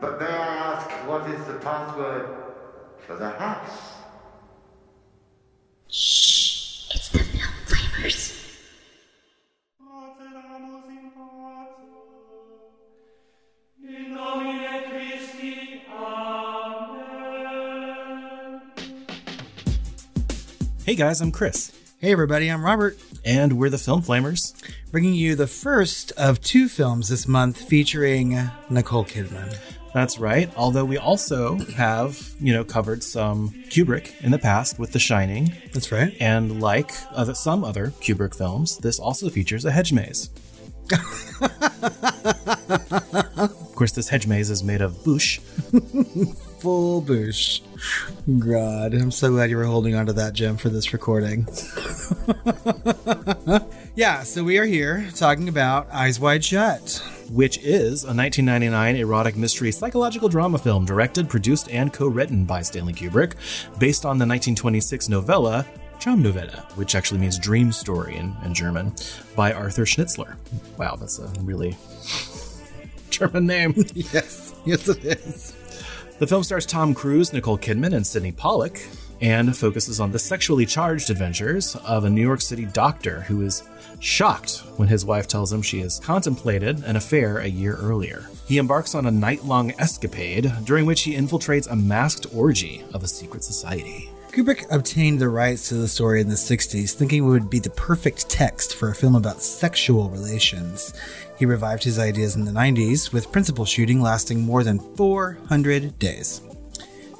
But may I ask what is the password for the house? Shh, it's the Film Flamers. In nomine Christi, Amen. Hey guys, I'm Chris, Hey everybody, I'm Robert, and we're the Film Flamers. bringing you the first of two films this month featuring Nicole Kidman. That's right. Although we also have, you know, covered some Kubrick in the past with The Shining, That's right. and like other, some other Kubrick films, this also features a hedge maze. of course, this hedge maze is made of bush. Full boosh. God, I'm so glad you were holding on to that, Jim, for this recording. yeah, so we are here talking about Eyes Wide Shut. Which is a 1999 erotic mystery psychological drama film directed, produced, and co written by Stanley Kubrick, based on the 1926 novella Traumnovelle, which actually means dream story in, in German, by Arthur Schnitzler. Wow, that's a really German name. Yes, yes, it is. The film stars Tom Cruise, Nicole Kidman, and Sydney Pollack, and focuses on the sexually charged adventures of a New York City doctor who is shocked when his wife tells him she has contemplated an affair a year earlier. He embarks on a night long escapade during which he infiltrates a masked orgy of a secret society. Kubrick obtained the rights to the story in the 60s, thinking it would be the perfect text for a film about sexual relations. He revived his ideas in the 90s, with principal shooting lasting more than 400 days.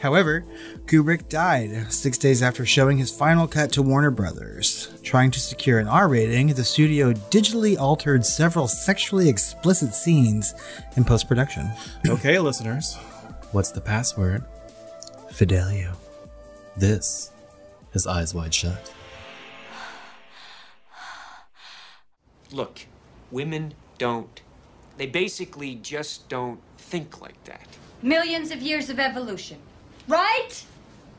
However, Kubrick died six days after showing his final cut to Warner Brothers. Trying to secure an R rating, the studio digitally altered several sexually explicit scenes in post production. Okay, listeners, what's the password? Fidelio. This is Eyes Wide Shut. Look, women don't. They basically just don't think like that. Millions of years of evolution. Right?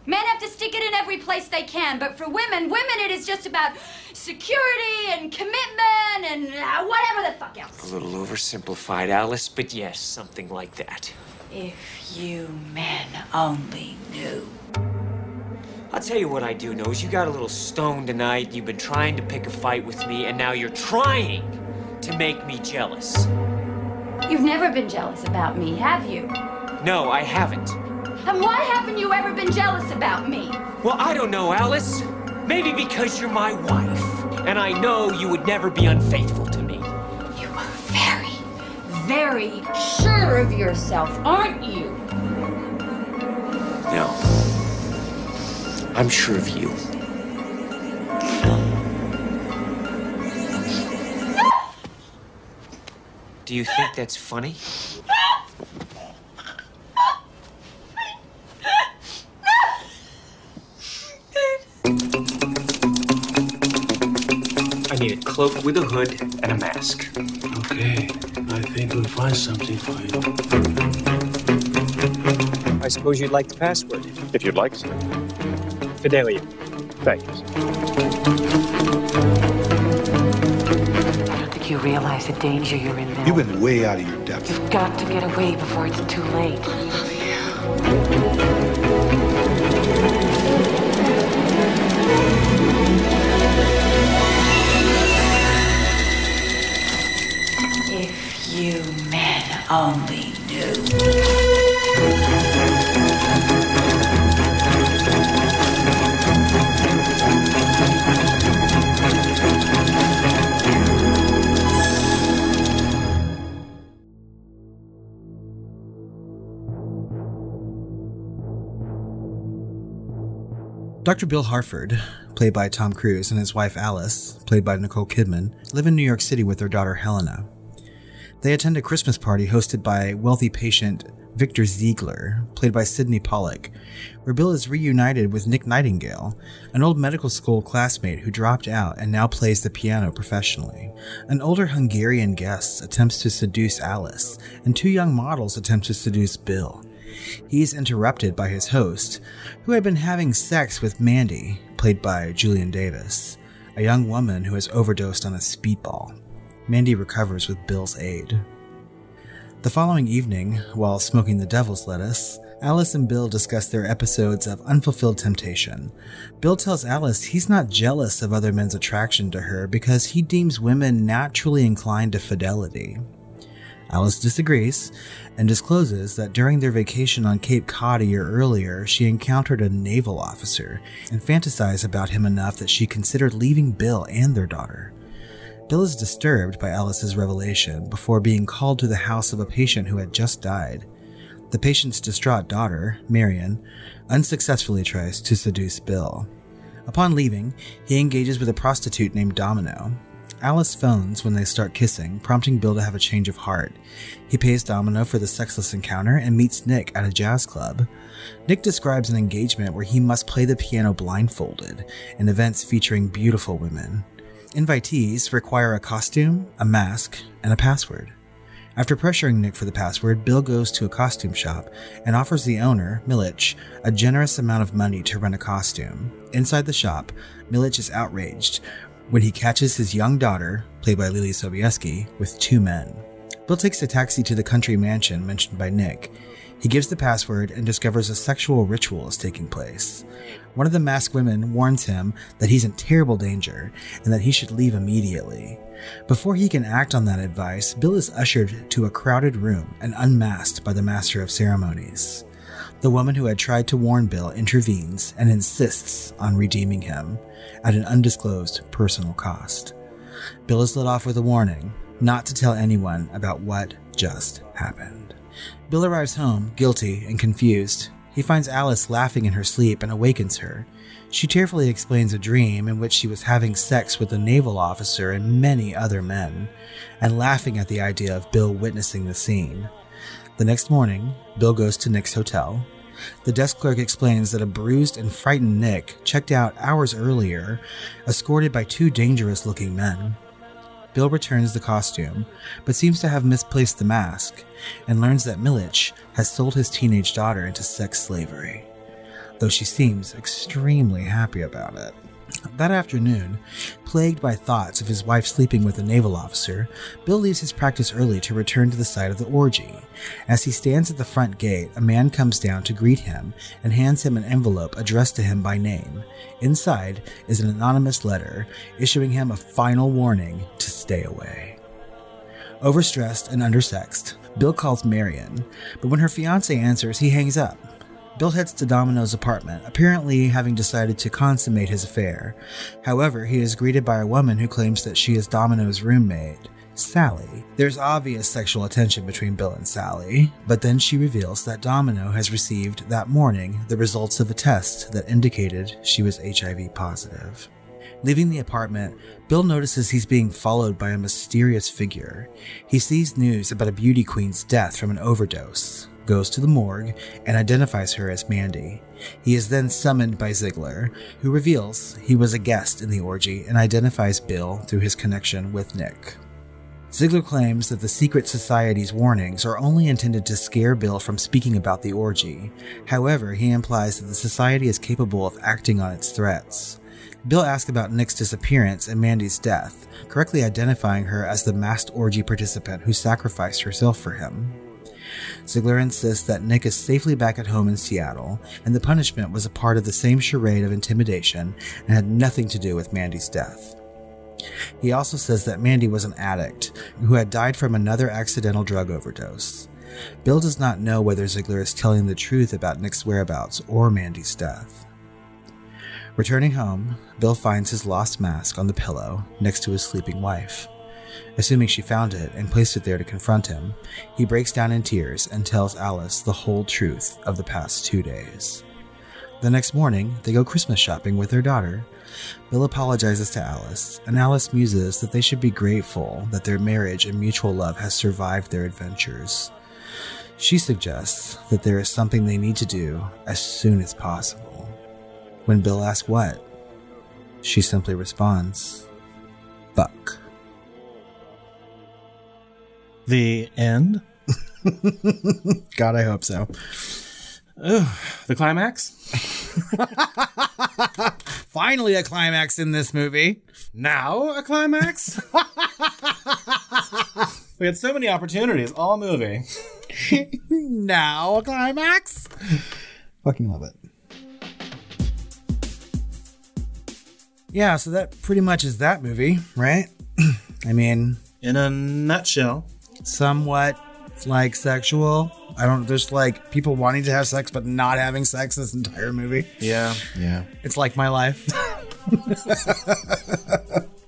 Men have to stick it in every place they can, but for women, women, it is just about security and commitment and uh, whatever the fuck else. A little oversimplified, Alice, but yes, something like that. If you men only knew. I'll tell you what I do know is you got a little stoned tonight, you've been trying to pick a fight with me, and now you're trying to make me jealous. You've never been jealous about me, have you? No, I haven't. And why haven't you ever been jealous about me? Well, I don't know, Alice. Maybe because you're my wife, and I know you would never be unfaithful to me. You are very, very sure of yourself, aren't you? No. I'm sure of you. Do you think that's funny? Need a cloak with a hood and a mask. Okay, I think we'll find something for you. I suppose you'd like the password. If you'd like, sir. Fidelio. Thank you. I don't think you realize the danger you're in now. You've been way out of your depth. You've got to get away before it's too late. Only knew. Dr. Bill Harford, played by Tom Cruise, and his wife Alice, played by Nicole Kidman, live in New York City with their daughter Helena. They attend a Christmas party hosted by wealthy patient Victor Ziegler, played by Sydney Pollack, where Bill is reunited with Nick Nightingale, an old medical school classmate who dropped out and now plays the piano professionally. An older Hungarian guest attempts to seduce Alice, and two young models attempt to seduce Bill. He is interrupted by his host, who had been having sex with Mandy, played by Julienne Davis, a young woman who has overdosed on a speedball. Mandy recovers with Bill's aid. The following evening, while smoking the devil's lettuce, Alice and Bill discuss their episodes of unfulfilled temptation. Bill tells Alice he's not jealous of other men's attraction to her because he deems women naturally inclined to fidelity. Alice disagrees and discloses that during their vacation on Cape Cod a year earlier, she encountered a naval officer and fantasized about him enough that she considered leaving Bill and their daughter. Bill is disturbed by Alice's revelation before being called to the house of a patient who had just died. The patient's distraught daughter, Marion, unsuccessfully tries to seduce Bill. Upon leaving, he engages with a prostitute named Domino. Alice phones when they start kissing, prompting Bill to have a change of heart. He pays Domino for the sexless encounter and meets Nick at a jazz club. Nick describes an engagement where he must play the piano blindfolded and events featuring beautiful women. Invitees require a costume, a mask, and a password. After pressuring Nick for the password, Bill goes to a costume shop and offers the owner, Milich, a generous amount of money to rent a costume. Inside the shop, Milich is outraged when he catches his young daughter, played by Leelee Sobieski, with two men. Bill takes a taxi to the country mansion mentioned by Nick. He gives the password and discovers a sexual ritual is taking place. One of the masked women warns him that he's in terrible danger and that he should leave immediately. Before he can act on that advice, Bill is ushered to a crowded room and unmasked by the master of ceremonies. The woman who had tried to warn Bill intervenes and insists on redeeming him at an undisclosed personal cost. Bill is let off with a warning not to tell anyone about what just happened. Bill arrives home, guilty and confused. He finds Alice laughing in her sleep and awakens her. She tearfully explains a dream in which she was having sex with a naval officer and many other men, and laughing at the idea of Bill witnessing the scene. The next morning, Bill goes to Nick's hotel. The desk clerk explains that a bruised and frightened Nick checked out hours earlier, escorted by two dangerous looking men. Bill returns the costume, but seems to have misplaced the mask, and learns that Milich has sold his teenage daughter into sex slavery, though she seems extremely happy about it. That afternoon, plagued by thoughts of his wife sleeping with a naval officer, Bill leaves his practice early to return to the site of the orgy. As he stands at the front gate, a man comes down to greet him and hands him an envelope addressed to him by name. Inside is an anonymous letter issuing him a final warning to stay away. Overstressed and undersexed, Bill calls Marion, but when her fiance answers, he hangs up. Bill heads to Domino's apartment, apparently having decided to consummate his affair. However, he is greeted by a woman who claims that she is Domino's roommate, Sally. There's obvious sexual attention between Bill and Sally, but then she reveals that Domino has received that morning the results of a test that indicated she was HIV positive. Leaving the apartment, Bill notices he's being followed by a mysterious figure. He sees news about a beauty queen's death from an overdose, goes to the morgue, and identifies her as Mandy. He is then summoned by Ziegler, who reveals he was a guest in the orgy and identifies Bill through his connection with Nick. Ziegler claims that the secret society's warnings are only intended to scare Bill from speaking about the orgy. However, he implies that the society is capable of acting on its threats. Bill asks about Nick's disappearance and Mandy's death, correctly identifying her as the masked orgy participant who sacrificed herself for him. Ziegler insists that Nick is safely back at home in Seattle, and the punishment was a part of the same charade of intimidation and had nothing to do with Mandy's death. He also says that Mandy was an addict who had died from another accidental drug overdose. Bill does not know whether Ziegler is telling the truth about Nick's whereabouts or Mandy's death. Returning home, Bill finds his lost mask on the pillow next to his sleeping wife. Assuming she found it and placed it there to confront him, he breaks down in tears and tells Alice the whole truth of the past two days. The next morning, they go Christmas shopping with their daughter. Bill apologizes to Alice, and Alice muses that they should be grateful that their marriage and mutual love has survived their adventures. She suggests that there is something they need to do as soon as possible. When Bill asks what, she simply responds, fuck. The end? God, I hope so. The climax? Finally, a climax in this movie. Now a climax? we had so many opportunities all movie. now a climax. Fucking love it. Yeah, so that pretty much is that movie, right? I mean, In a nutshell, somewhat like sexual. I don't. There's like people wanting to have sex but not having sex this entire movie. yeah, yeah. It's like my life.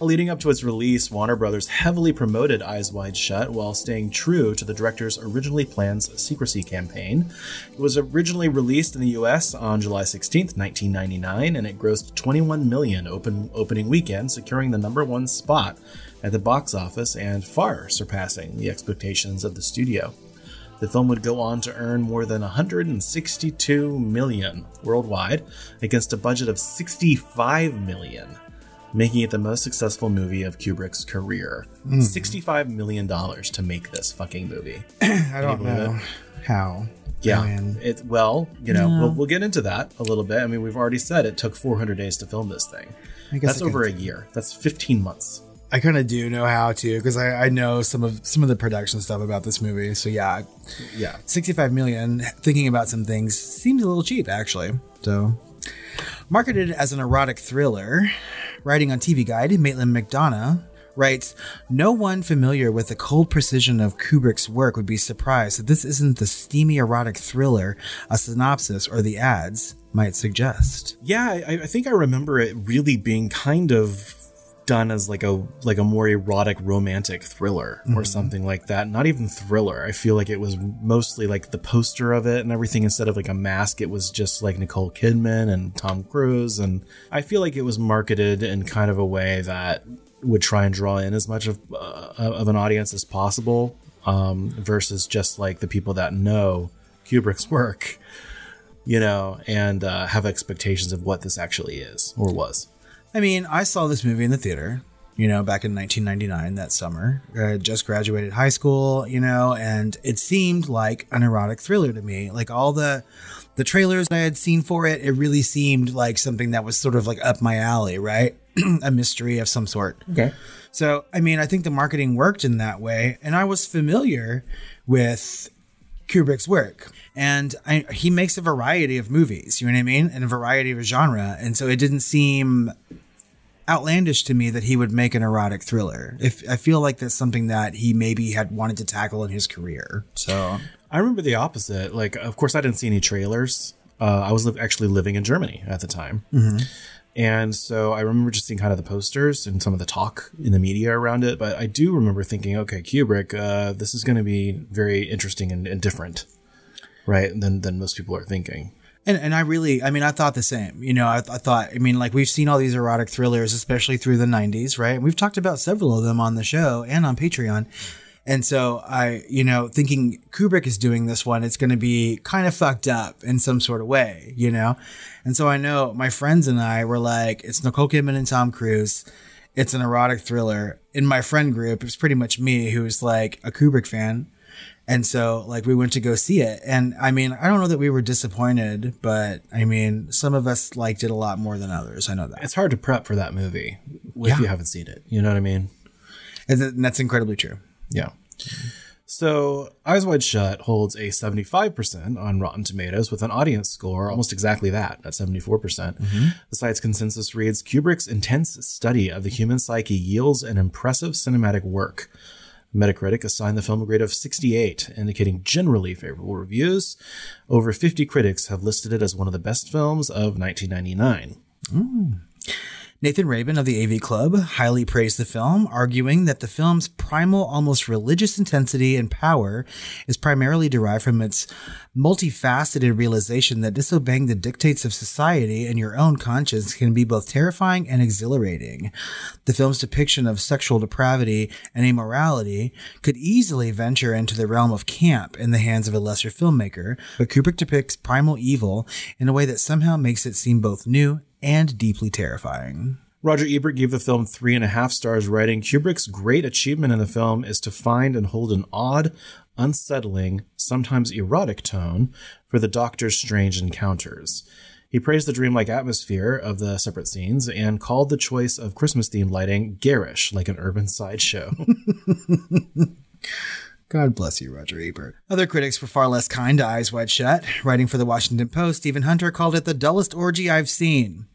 Leading up to its release, Warner Brothers heavily promoted Eyes Wide Shut while staying true to the director's originally planned secrecy campaign. It was originally released in the US on July 16, 1999, and it grossed 21 million open opening weekend, securing the number 1 spot at the box office and far surpassing the expectations of the studio. The film would go on to earn more than 162 million worldwide against a budget of 65 million making it the most successful movie of Kubrick's career. Hmm. $65 million to make this fucking movie. I don't believe know how. Yeah. I mean, it, well, you know, No. we'll, we'll get into that a little bit. I mean, we've already said it took 400 days to film this thing. I guess That's over a year. That's 15 months. I kind of do know how to because I, I know some of some of the production stuff about this movie. So yeah, Yeah. 65 million. Thinking about some things seems a little cheap actually. So marketed as an erotic thriller, writing on TV Guide, Maitland McDonagh writes, "No one familiar with the cold precision of Kubrick's work would be surprised that this isn't the steamy erotic thriller a synopsis or the ads might suggest." Yeah, I, I think I remember it really being kind of done as like a like a more erotic romantic thriller or Mhm. something like that. Not even thriller. I feel like it was mostly like the poster of it and everything instead of like a mask it was just like Nicole Kidman and Tom Cruise and I feel like it was marketed in kind of a way that would try and draw in as much of uh, of an audience as possible um versus just like the people that know Kubrick's work you know, and uh, have expectations of what this actually is or was. I mean, I saw this movie in the theater, you know, back in 1999, that summer. I just graduated high school, you know, and it seemed like an erotic thriller to me. Like all the the trailers I had seen for it, it really seemed like something that was sort of like up my alley, right? a mystery of some sort. Okay. So, I mean, I think the marketing worked in that way, and I was familiar with Kubrick's work. And I, he makes a variety of movies, you know what I mean? And a variety of genre. And so it didn't seem outlandish to me that he would make an erotic thriller. If I feel like that's something that he maybe had wanted to tackle in his career. So I remember the opposite. Like, of course, I didn't see any trailers. Uh, I was li- actually living in Germany at the time. Mhm. And so I remember just seeing kind of the posters and some of the talk in the media around it. But I do remember thinking, okay, Kubrick, uh, this is going to be very interesting and, and different, right? Than, than most people are thinking. And and I really, I mean, I thought the same. You know, I, I thought, I mean, like we've seen all these erotic thrillers, especially through the '90s, right? And we've talked about several of them on the show and on Patreon. And so I, you know, thinking Kubrick is doing this one, it's going to be kind of fucked up in some sort of way, you know. And so I know my friends and I were like, it's Nicole Kidman and Tom Cruise. It's an erotic thriller. In my friend group, it was pretty much me who's like a Kubrick fan. And so, like, we went to go see it. And I mean, I don't know that we were disappointed, but I mean, some of us liked it a lot more than others. I know that. It's hard to prep for that movie if Yeah. you haven't seen it. You know what I mean? And that's incredibly true. Yeah. So, Eyes Wide Shut holds a 75% on Rotten Tomatoes with an audience score almost exactly that, at 74%. percent mm-hmm. The site's consensus reads Kubrick's intense study of the human psyche yields an impressive cinematic work. Metacritic assigned the film a grade of 68, indicating generally favorable reviews. Over 50 critics have listed it as one of the best films of 1999. Hmm. Nathan Rabin of the AV Club highly praised the film, arguing that the film's primal, almost religious intensity and power is primarily derived from its multifaceted realization that disobeying the dictates of society and your own conscience can be both terrifying and exhilarating. The film's depiction of sexual depravity and immorality could easily venture into the realm of camp in the hands of a lesser filmmaker, but Kubrick depicts primal evil in a way that somehow makes it seem both new and deeply terrifying. Roger Ebert gave the film three and a half stars, writing Kubrick's great achievement in the film is to find and hold an odd, unsettling, sometimes erotic tone for the Doctor's strange encounters. He praised the dreamlike atmosphere of the separate scenes and called the choice of Christmas themed lighting garish, like an urban sideshow. God bless you, Roger Ebert. Other critics were far less kind to Eyes Wide Shut. Writing for the Washington Post, Stephen Hunter called it the dullest orgy I've seen.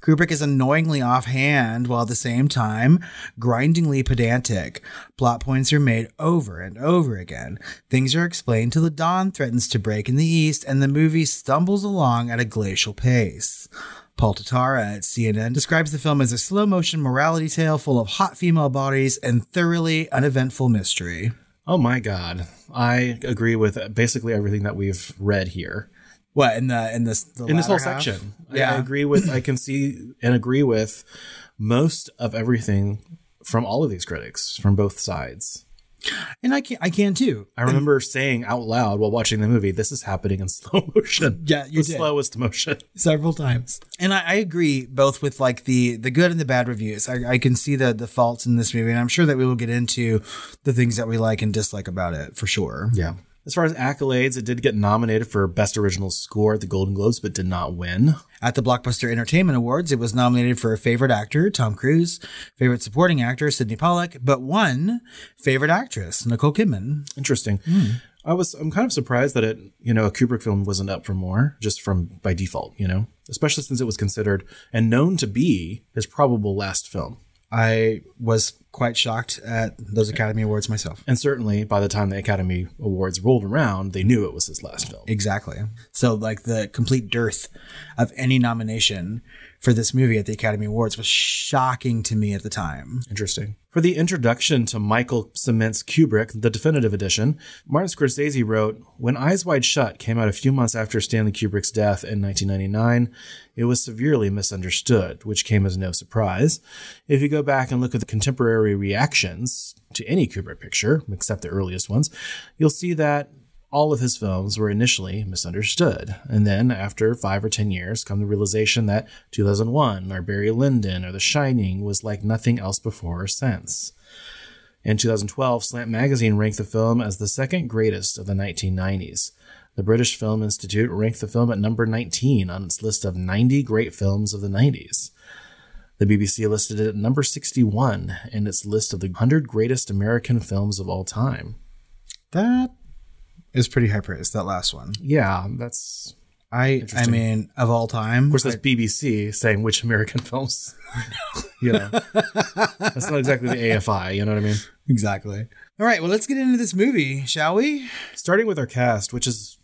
Kubrick is annoyingly offhand while at the same time grindingly pedantic. Plot points are made over and over again. Things are explained till the dawn threatens to break in the east, and the movie stumbles along at a glacial pace. Paul Tatara at CNN describes the film as a slow motion morality tale full of hot female bodies and thoroughly uneventful mystery. oh my God. I agree with basically everything that we've read here. What in the in this the in this whole half? section. I- Yeah, I, agree with, I can see and agree with most of everything from all of these critics from both sides. and I can I can too. I remember saying out loud while watching the movie, this is happening in slow motion. Yeah, you the did. slowest motion. several times. And I, I agree both with like the the good and the bad reviews. I, I can see the the faults in this movie, and I'm sure that we will get into the things that we like and dislike about it for sure. Yeah. As far as accolades, it did get nominated for Best Original Score at the Golden Globes, but did not win. At the Blockbuster Entertainment Awards, it was nominated for favorite actor Tom Cruise, favorite supporting actor Sydney Pollack, but won favorite actress Nicole Kidman. Interesting. Hmm. I was I'm kind of surprised that it, you know, a Kubrick film wasn't up for more, just from by default, you know? Especially since it was considered and known to be his probable last film. I was quite shocked at those Academy Awards myself. And certainly by the time the Academy Awards rolled around, they knew it was his last film. Exactly. So, like, the complete dearth of any nomination for this movie at the Academy Awards was shocking to me at the time. Interesting. For the introduction to Michel Ciment's Kubrick, the definitive edition, Martin Scorsese wrote When Eyes Wide Shut came out a few months after Stanley Kubrick's death in 1999, it was severely misunderstood, which came as no surprise. If you go back and look at the contemporary reactions to any Kubrick picture, except the earliest ones, you'll see that all of his films were initially misunderstood. And then, after five or ten years, come the realization that 2001 or Barry Lyndon or The Shining was like nothing else before or since. In 2012, Slant Magazine ranked the film as the second greatest of the 1990s. The British Film Institute ranked the film at number 19 on its list of 90 great films of the 90s. The BBC listed it at number 61 in its list of the 100 greatest American films of all time. That is pretty high praise, that last one. Yeah, that's I I mean, of all time. Of course, that's BBC saying which American films. you know, that's not exactly the AFI. You know what I mean? Exactly. All right, well, let's get into this movie, shall we? Starting with our cast, which is,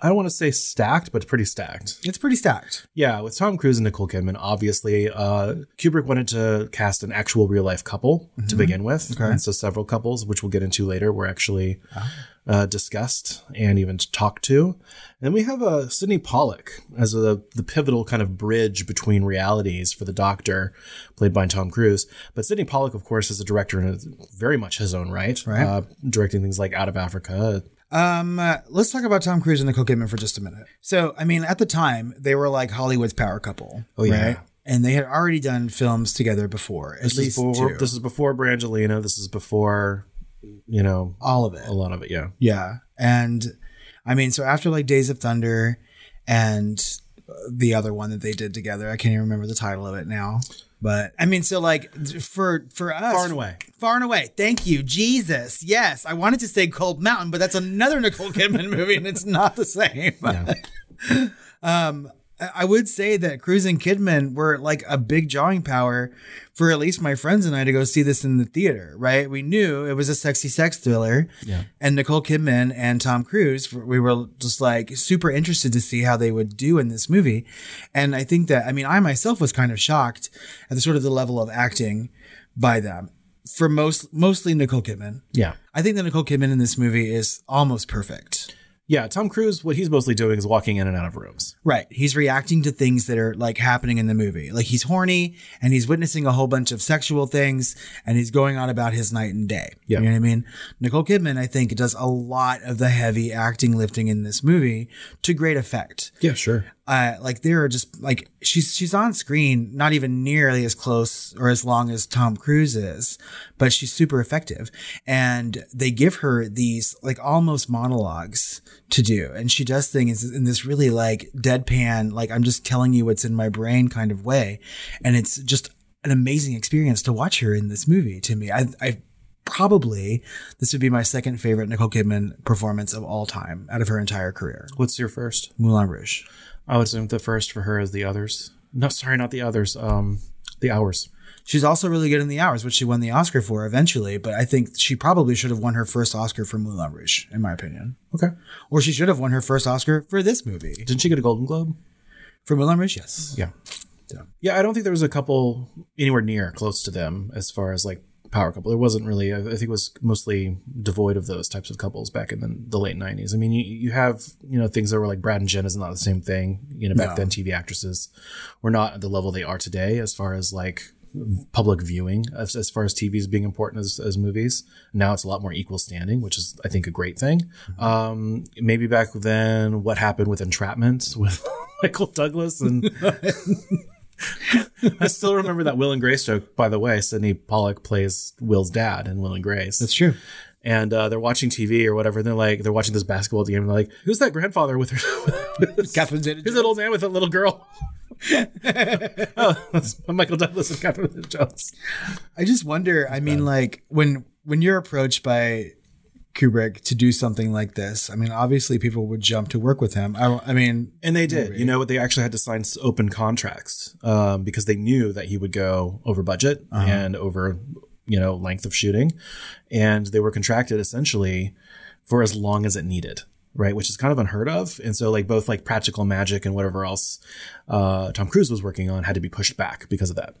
I don't want to say stacked, but pretty stacked. It's pretty stacked. Yeah, with Tom Cruise and Nicole Kidman, obviously, uh, Kubrick wanted to cast an actual real life couple to begin with. Okay. And so several couples, which we'll get into later, were actually uh, discussed and even talked to. And we have uh, Sydney Pollack as a, the pivotal kind of bridge between realities for the Doctor, played by Tom Cruise. But Sydney Pollack, of course, is a director in very much his own right, Right. Uh, directing things like Out of Africa. Um, uh, let's talk about Tom Cruise and Nicole Kidman for just a minute. So, I mean, at the time, they were like Hollywood's power couple. Oh, yeah. right? And they had already done films together before, at This is, before, two. this is before Brangelina. This is before, you know, all of it. a lot of it. Yeah. Yeah. And I mean, so after like Days of Thunder and the other one that they did together, I can't even remember the title of it now. But I mean, so like for for us, Far and away. far and away. Thank you, Jesus. Yes, I wanted to say Cold Mountain, but that's another Nicole Kidman movie, and it's not the same. um, I would say that Cruise and Kidman were like a big drawing power for at least my friends and I to go see this in the theater, right? We knew it was a sexy sex thriller. Yeah. And Nicole Kidman and Tom Cruise, we were just like super interested to see how they would do in this movie. And I think that, I mean, I myself was kind of shocked at the sort of the level of acting by them for most, mostly Nicole Kidman. Yeah. I think that Nicole Kidman in this movie is almost perfect. Yeah. Tom Cruise, what he's mostly doing is walking in and out of rooms. Right. He's reacting to things that are like happening in the movie. Like he's horny and he's witnessing a whole bunch of sexual things and he's going on about his night and day. Yeah. You know what I mean? Nicole Kidman, I think, does a lot of the heavy acting lifting in this movie to great effect. Yeah, sure. Uh, like they are just like she's she's on screen not even nearly as close or as long as Tom Cruise is, but she's super effective. And they give her these like almost monologues to do, and she does things in this really like deadpan, like I'm just telling you what's in my brain kind of way, and it's just an amazing experience to watch her in this movie. To me, I I probably this would be my second favorite Nicole Kidman performance of all time out of her entire career. What's your first? Moulin Rouge. I would assume the first for her is the others. No, sorry, not the others. Um, the hours. She's also really good in the hours, which she won the Oscar for eventually. But I think she probably should have won her first Oscar for Moulin Rouge, in my opinion. Okay. Or she should have won her first Oscar for this movie. Didn't she get a Golden Globe? For Moulin Rouge, yes. Yeah. Yeah, I don't think there was a couple anywhere near close to them as far as like power couple. There wasn't really. I think it was mostly devoid of those types of couples back in the, the late '90s. I mean, you, you have you know things that were like Brad and Jen is not the same thing. You know, back No. then TV actresses were not at the level they are today as far as like public viewing as, as far as TV is being important as, as movies. Now it's a lot more equal standing, which is I think a great thing. Um, maybe back then, what happened with Entrapment with Michael Douglas and. I still remember that Will and Grace joke. By the way, Sydney Pollack plays Will's dad in Will and Grace. That's true. And uh, they're watching TV or whatever. And they're like, they're watching this basketball game. And they're like, "Who's that grandfather with her? Catherine Zeta Who's that old man with that little girl?" oh, that's Michael Douglas and Catherine Zeta-Jones. I just wonder. I mean, like when when you're approached by Kubrick to do something like this, I mean, obviously people would jump to work with him. I, I mean, And they did. You know, what? they actually had to sign open contracts um, because they knew that he would go over budget Uh-huh. and over, you know, length of shooting, and they were contracted essentially for as long as it needed. Right, which is kind of unheard of, and so like both like practical magic and whatever else uh, Tom Cruise was working on had to be pushed back because of that.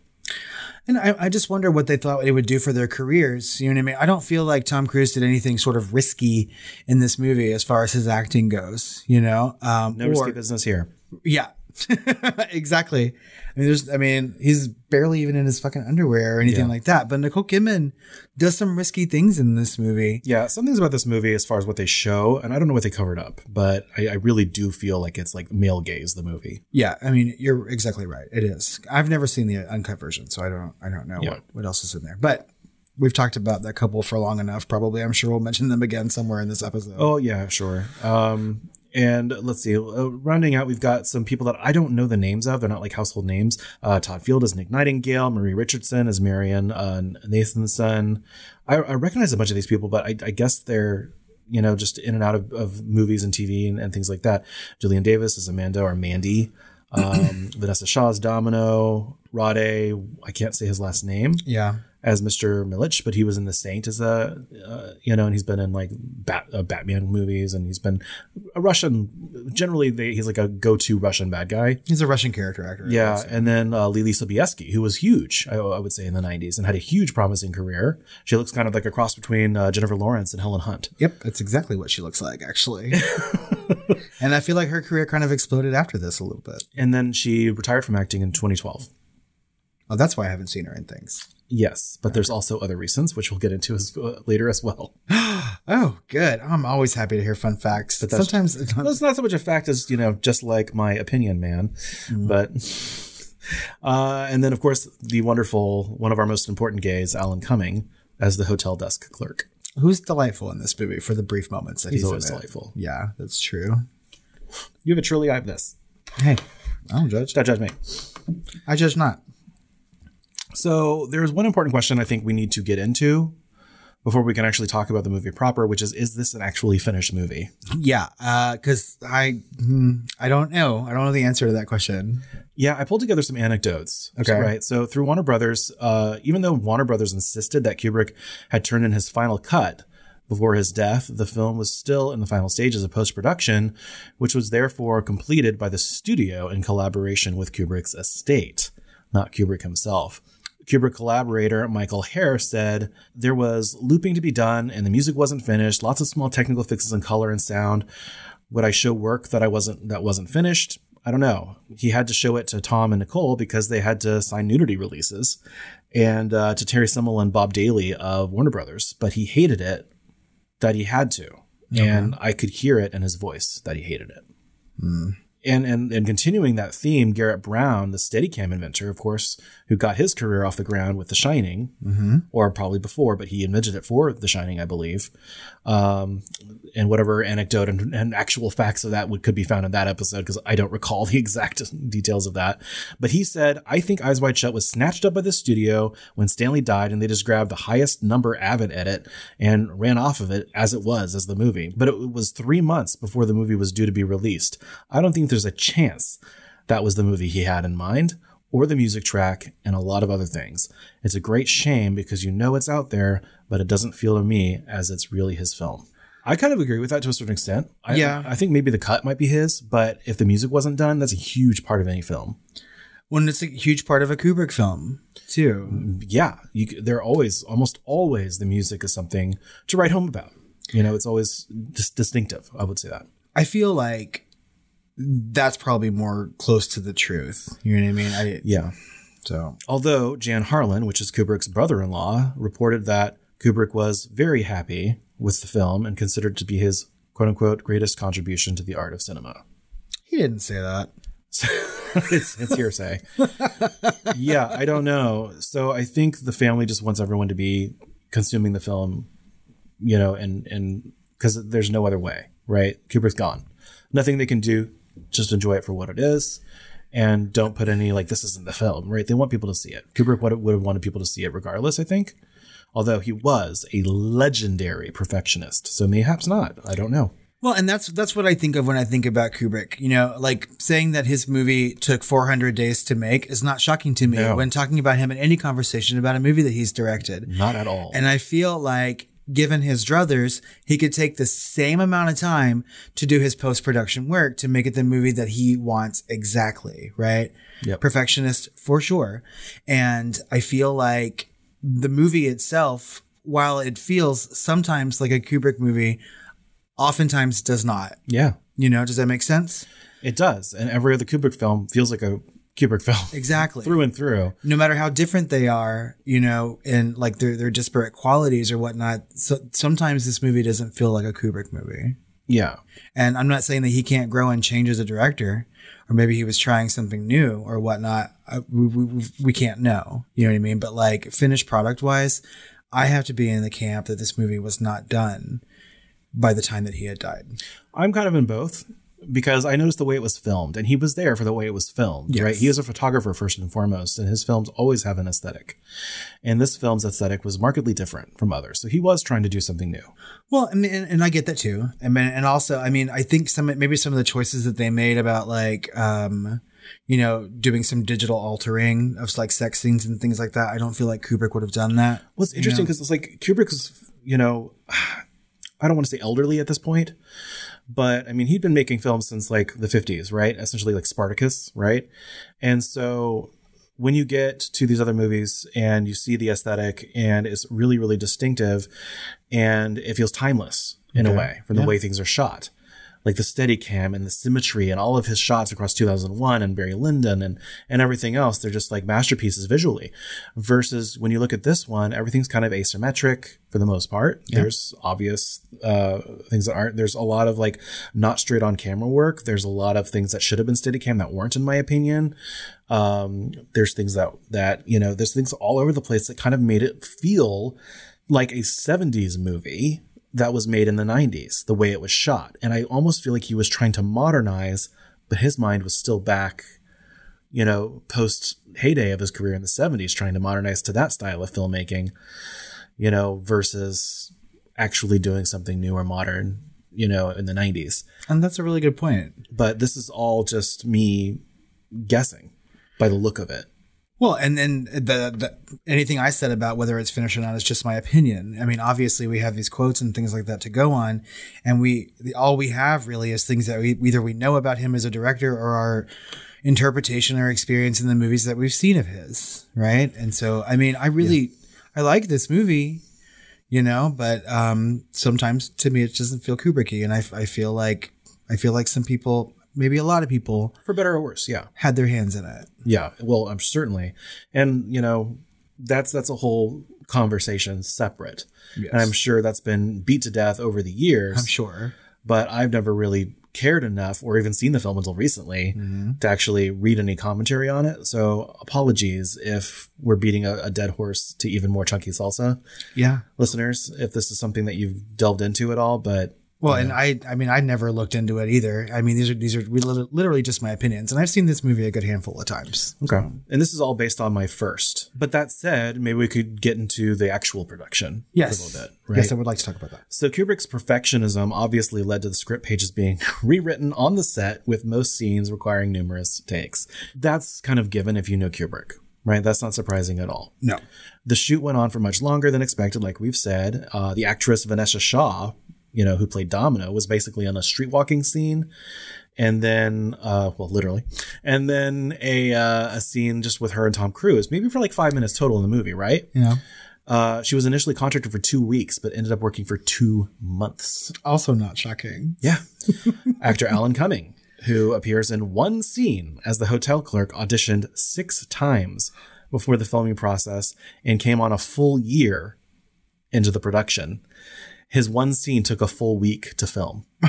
And I, I just wonder what they thought it would do for their careers. You know what I mean? I don't feel like Tom Cruise did anything sort of risky in this movie as far as his acting goes. You know, um, No or- risky business here. Yeah, exactly. I mean, there's, I mean, he's barely even in his fucking underwear or anything Yeah. like that. But Nicole Kidman does some risky things in this movie. Yeah, some things about this movie as far as what they show, and I don't know what they covered up, but I, I really do feel like it's like male gaze the movie. Yeah, I mean, you're exactly right. It is. I've never seen the uncut version, so I don't, I don't know Yeah. what, what else is in there. But we've talked about that couple for long enough. Probably, I'm sure we'll mention them again somewhere in this episode. Oh yeah, sure. Um, and let's see, uh, rounding out, we've got some people that I don't know the names of. They're not like household names. Uh, Todd Field as Nick Nightingale, Marie Richardson as Marion uh, Nathanson. I, I recognize a bunch of these people, but I, I guess they're you know just in and out of, of movies and TV and, and things like that. Julienne Davis as Amanda or Mandy. Um, Vanessa Shaw's Domino. Rade, I can't say his last name yeah. As Mr. Milich, but he was in The Saint as a, uh, you know, and he's been in like Bat, uh, Batman movies, and he's been a Russian. Generally, they, he's like a go-to Russian bad guy. He's a Russian character actor. Yeah, and then uh, Leelee Sobieski, who was huge, I, I would say, in the '90s, and had a huge, promising career. She looks kind of like a cross between uh, Jennifer Lawrence and Helen Hunt. Yep, that's exactly what she looks like, actually. and I feel like her career kind of exploded after this a little bit. And then she retired from acting in 2012. Oh, that's why I haven't seen her in things. Yes, but there's also other reasons, which we'll get into as, uh, later as well. Oh, good. I'm always happy to hear fun facts. But that's- sometimes it's not so much a fact as you know, just like my opinion, man. Mm-hmm. But uh, and then of course the wonderful one of our most important gays, Alan Cumming, as the hotel desk clerk. who's delightful in this movie for the brief moments that He's he's, always delightful. Yeah, that's true. You have a truly, I have this. Hey, I don't judge. Don't judge me. I judge not. So there's one important question I think we need to get into before we can actually talk about the movie proper, which is: Is this an actually finished movie? Yeah, because I hmm, I don't know. I don't know the answer to that question. Yeah, I pulled together some anecdotes. Okay. Right. So through Warner Brothers, uh, even though Warner Brothers insisted that Kubrick had turned in his final cut before his death, the film was still in the final stages of post production, which was therefore completed by the studio in collaboration with Kubrick's estate, not Kubrick himself. Kubrick collaborator Michael Herr said there was looping to be done and the music wasn't finished, lots of small technical fixes in color and sound. Would I show work that I wasn't that wasn't finished? I don't know. He had to show it to Tom and Nicole because they had to sign nudity releases, and uh, to Terry Semel and Bob Daly of Warner Brothers. But he hated it that he had to, and I could hear it in his voice that he hated it. And, and and continuing that theme, Garrett Brown, the Steadicam inventor, of course, who got his career off the ground with The Shining, Mm-hmm. or probably before, but he invented it for The Shining, I believe. Um, and whatever anecdote and, and actual facts of that would could be found in that episode because I don't recall the exact details of that. But he said, "I think Eyes Wide Shut was snatched up by the studio when Stanley died, and they just grabbed the highest number Avid edit and ran off of it as it was as the movie. But it was three months before the movie was due to be released. I don't think there's a chance that was the movie he had in mind." Or the music track and a lot of other things. It's a great shame because you know it's out there, but it doesn't feel to me as it's really his film. I kind of agree with that to a certain extent. I, Yeah. I think maybe the cut might be his, but if the music wasn't done, that's a huge part of any film. When it's a huge part of a Kubrick film too. Yeah, you, they're always, almost always, the music is something to write home about. You know, it's always dis- distinctive. I would say that. I feel like that's probably more close to the truth. You know what I mean? I, Yeah. so Although Jan Harlan, which is Kubrick's brother-in-law, reported that Kubrick was very happy with the film and considered to be his quote unquote greatest contribution to the art of cinema. he didn't say that. it's, it's hearsay. yeah, I don't know. So I think the family just wants everyone to be consuming the film, you know, and and because there's no other way, right? Kubrick's gone. Nothing they can do. Just enjoy it for what it is, and don't put any like this isn't the film, right? They want people to see it. Kubrick would would have wanted people to see it regardless. I think, although he was a legendary perfectionist, so mayhaps not. I don't know. Well, and that's that's what I think of when I think about Kubrick. You know, like saying that his movie took 400 days to make is not shocking to me No. when talking about him in any conversation about a movie that he's directed. Not at all. And I feel like given his druthers, he could take the same amount of time to do his post-production work to make it the movie that he wants exactly, right? Yep. Perfectionist for sure. And I feel like the movie itself, while it feels sometimes like a Kubrick movie, oftentimes does not. Yeah, You know, does that make sense? it does. And every other Kubrick film feels like a Kubrick film. Exactly. through and through. no matter how different they are, you know, and like their their disparate qualities or whatnot. So sometimes this movie doesn't feel like a Kubrick movie. Yeah. And I'm not saying that he can't grow and change as a director, or maybe he was trying something new or whatnot. I, we, we, we can't know. You know what I mean? But like finished product wise, I have to be in the camp that this movie was not done by the time that he had died. I'm kind of in both because I noticed the way it was filmed and he was there for the way it was filmed, Yes. right? He is a photographer first and foremost, and his films always have an aesthetic. And this film's aesthetic was markedly different from others. So he was trying to do something new. Well, I mean, and, and I get that too. I mean, and also, I mean, I think some maybe some of the choices that they made about like, um, you know, doing some digital altering of like sex scenes and things like that. I don't feel like Kubrick would have done that. Well, it's interesting because it's like Kubrick's, you know, I don't want to say elderly at this point, but I mean, he'd been making films since like the 50s, right? Essentially like Spartacus, right? And so when you get to these other movies and you see the aesthetic and it's really, really distinctive and it feels timeless in a way from the Yeah. way things are shot. Like the steady cam and the symmetry and all of his shots across 2001 and Barry Lyndon and, and everything else. They're just like masterpieces visually versus when you look at this one, everything's kind of asymmetric for the most part. There's obvious, uh, things that aren't, there's a lot of like not straight on camera work. There's a lot of things that should have been steady cam that weren't in my opinion. Um, there's things that, that, you know, there's things all over the place that kind of made it feel like a 70s movie that was made in the 90s, the way it was shot. And I almost feel like he was trying to modernize, but his mind was still back, you know, post heyday of his career in the 70s, trying to modernize to that style of filmmaking, you know, versus actually doing something new or modern, you know, in the 90s. And that's a really good point. But this is all just me guessing by the look of it. Well, and then the, the anything I said about whether it's finished or not is just my opinion. I mean, obviously we have these quotes and things like that to go on, and we the, all we have really is things that we either we know about him as a director or our interpretation or experience in the movies that we've seen of his, right? And so, I mean, I really I like this movie, you know, but um sometimes to me it doesn't feel Kubricky, and I I feel like I feel like some people, maybe a lot of people, For better or worse, yeah. had their hands in it. Yeah, well, I'm certainly, and you know, that's that's a whole conversation separate, Yes. and I'm sure that's been beat to death over the years. I'm sure. but I've never really cared enough or even seen the film until recently mm-hmm. to actually read any commentary on it. So apologies if we're beating a, a dead horse to even more chunky salsa, Yeah. listeners, if this is something that you've delved into at all. But Well, and I, I mean, I never looked into it either. I mean, these are these are literally just my opinions, and I've seen this movie a good handful of times. Okay. And this is all based on my first. But that said, maybe we could get into the actual production Yes, a little bit. Right? yes, I would like to talk about that. So Kubrick's perfectionism obviously led to the script pages being rewritten on the set with most scenes requiring numerous takes. That's kind of given if you know Kubrick, right? That's not surprising at all. No, The shoot went on for much longer than expected, like we've said. Uh, the actress Vanessa Shaw, you know, who played Domino, was basically on a streetwalking scene. And then, uh, well, literally, and then a uh, a scene just with her and Tom Cruise, maybe for like five minutes total in the movie, right? Yeah. Uh, she was initially contracted for two weeks, but ended up working for two months. also not shocking. Yeah. Actor Alan Cumming, who appears in one scene as the hotel clerk, auditioned six times before the filming process and came on a full year into the production. His one scene took a full week to film.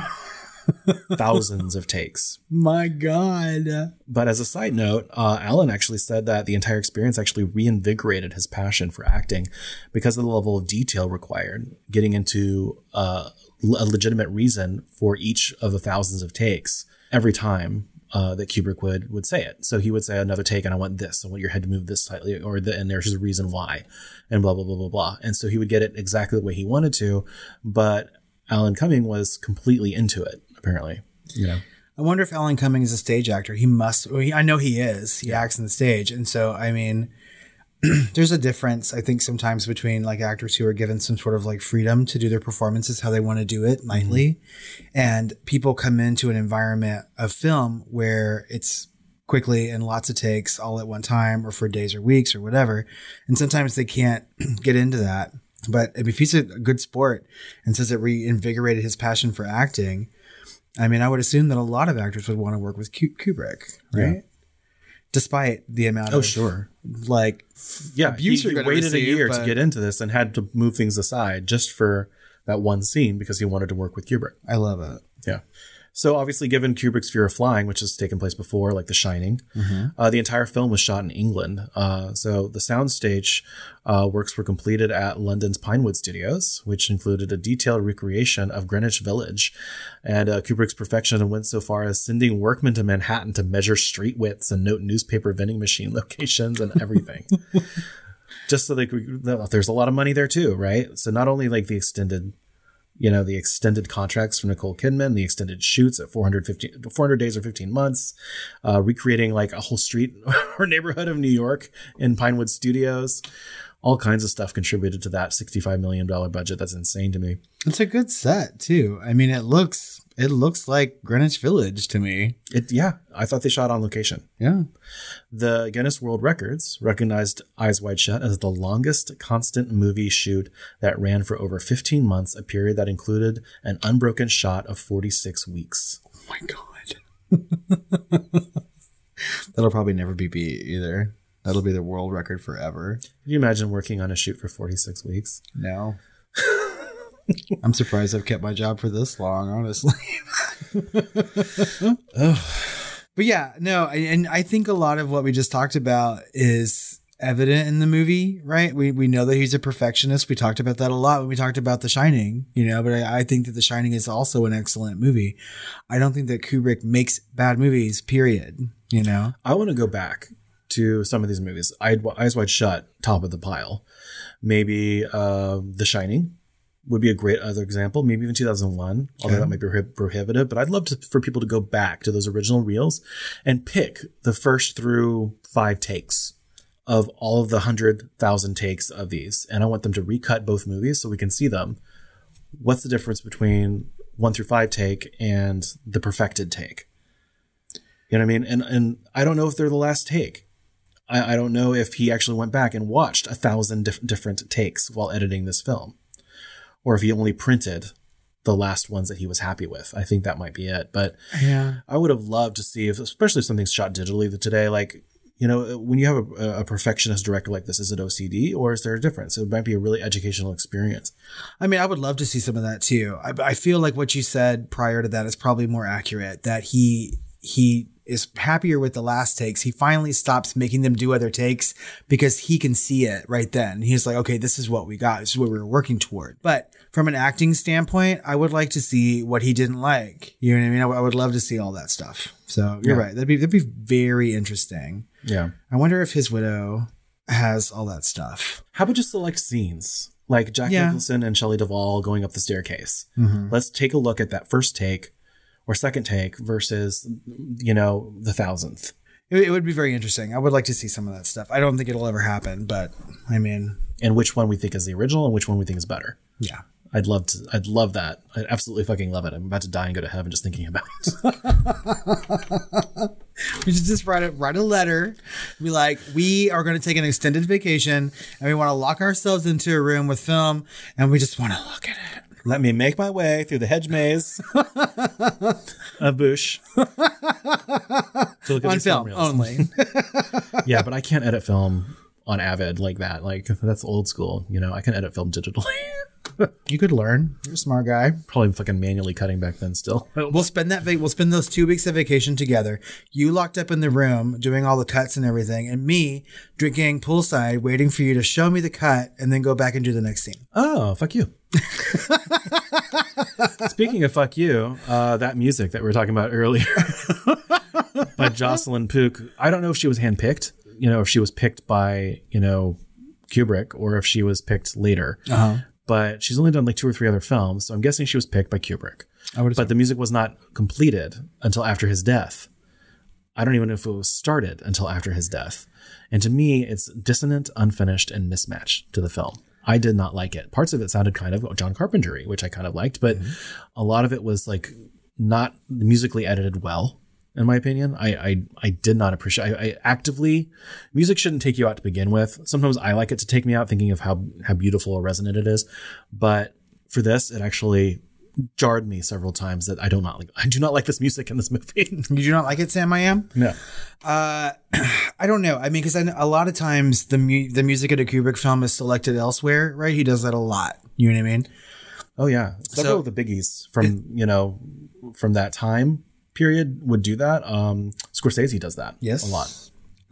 Thousands of takes. My God, But as a side note, uh, Alan actually said that the entire experience actually reinvigorated his passion for acting because of the level of detail required, getting into uh, a legitimate reason for each of the thousands of takes every time uh, that Kubrick would would say it. So he would say another take, and I want this. I want your head to move this slightly, or the, and there's just a reason why, and blah blah blah blah blah. And so he would get it exactly the way he wanted to, but Alan Cumming was completely into it. Apparently, you know. I wonder if Alan Cumming is a stage actor. He must. Well, he, I know he is. He acts in the stage, and so I mean, there's a difference. I think sometimes between like actors who are given some sort of like freedom to do their performances how they want to do it nightly, mm-hmm. and people come into an environment of film where it's quickly and lots of takes all at one time, or for days or weeks or whatever, and sometimes they can't get into that. But if he's a good sport and says it reinvigorated his passion for acting, I mean, I would assume that a lot of actors would want to work with Kubrick, right? Despite the amount Oh, of sure. Like yeah, he, he waited receive, a year to get into this and had to move things aside just for that one scene because he wanted to work with Kubrick. I love it. Yeah. So obviously, given Kubrick's Fear of Flying, which has taken place before, like The Shining, uh, the entire film was shot in England. Uh, so the soundstage uh, works were completed at London's Pinewood Studios, which included a detailed recreation of Greenwich Village. And uh, Kubrick's perfection went so far as sending workmen to Manhattan to measure street widths and note newspaper vending machine locations and everything. Just so they could, there's a lot of money there too, right? So not only like the extended you know, the extended contracts for Nicole Kidman, the extended shoots at 450, 400 days or 15 months, uh, recreating like a whole street or neighborhood of New York in Pinewood Studios. All kinds of stuff contributed to that $65 million budget. That's insane to me. It's a good set too. I mean, it looks it looks like Greenwich Village to me. It, yeah, I thought they shot on location. Yeah. The Guinness World Records recognized Eyes Wide Shut as the longest constant movie shoot that ran for over 15 months, a period that included an unbroken shot of 46 weeks. Oh my god. That'll probably never be beat either. That'll be the world record forever. Can you imagine working on a shoot for 46 weeks? No. I'm surprised I've kept my job for this long, honestly. But yeah, no, and I think a lot of what we just talked about is evident in the movie, right? We we know that he's a perfectionist. We talked about that a lot when we talked about The Shining, you know. But I, I think that The Shining is also an excellent movie. I don't think that Kubrick makes bad movies. Period. You know. I want to go back to some of these movies. I'd, Eyes Wide Shut, top of the pile. Maybe uh, The Shining would be a great other example. Maybe even 2001, although Okay. that might be prohibitive. But I'd love to, for people to go back to those original reels and pick the first through five takes of all of the hundred thousand takes of these, and I want them to recut both movies so we can see them. What's the difference between one through five take and the perfected take? You know what I mean? And and I don't know if they're the last take. I, I don't know if he actually went back and watched a thousand diff- different takes while editing this film, or if he only printed the last ones that he was happy with. I think that might be it. But Yeah. I would have loved to see if, especially if something's shot digitally today, like you know, when you have a, a perfectionist director like this, is it OCD or is there a difference? It might be a really educational experience. I mean, I would love to see some of that too. I, I feel like what you said prior to that is probably more accurate. That he he is happier with the last takes. He finally stops making them do other takes because he can see it right then. He's like, okay, this is what we got. This is what we were working toward. But from an acting standpoint, I would like to see what he didn't like. You know what I mean? I, w- I would love to see all that stuff. So you're Yeah. right. That'd be that'd be very interesting. Yeah. I wonder if his widow has all that stuff. How about just select scenes? Like Jack Yeah. Nicholson and Shelley Duvall going up the staircase. Mhm. Let's take a look at that first take or second take versus, you know, the thousandth. It, would be very interesting. I would like to see some of that stuff. I don't think it'll ever happen, but I mean, And which one we think is the original and which one we think is better. yeah. I'd love to. I'd love that. I'd absolutely fucking love it. I'm about to die and go to heaven just thinking about it. We should just write a write a letter. Be like, we are going to take an extended vacation, and we want to lock ourselves into a room with film, and we just want to look at it. Let me make my way through the hedge maze of Bush. to look at On these film reels. only. yeah, but I can't edit film on Avid like that. Like that's old school. You know, I can edit film digitally. you could learn. You're a smart guy. Probably fucking manually cutting back then. Still, We'll spend that. Va- we'll spend those two weeks of vacation together. You locked up in the room doing all the cuts and everything, and me drinking poolside, waiting for you to show me the cut, and then go back and do the next scene. Oh, fuck you. Speaking of fuck you, uh, that music that we were talking about earlier by Jocelyn Pook, I don't know if she was handpicked, you know, if she was picked by, you know, Kubrick or if she was picked later. Uh-huh. But she's only done like two or three other films, so I'm guessing she was picked by Kubrick. But the music was not completed until after his death. I don't even know if it was started until after his death. And to me, it's dissonant, unfinished, and mismatched to the film. I did not like it. Parts of it sounded kind of John Carpentery, which I kind of liked, but mm-hmm. a lot of it was like not musically edited well, in my opinion. I I, I did not appreciate. I, I actively music shouldn't take you out to begin with. Sometimes I like it to take me out, thinking of how how beautiful or resonant it is, but for this, it actually jarred me several times that I do not like. I do not like this music in this movie. You do not like it, Sam? I am. no. Uh, I don't know. I mean, because a lot of times the mu- the music of a Kubrick film is selected elsewhere, right? He does that a lot. You know what I mean? Oh yeah, several of the biggies from you know from that time period would do that. Um, Scorsese does that. Yes. a lot.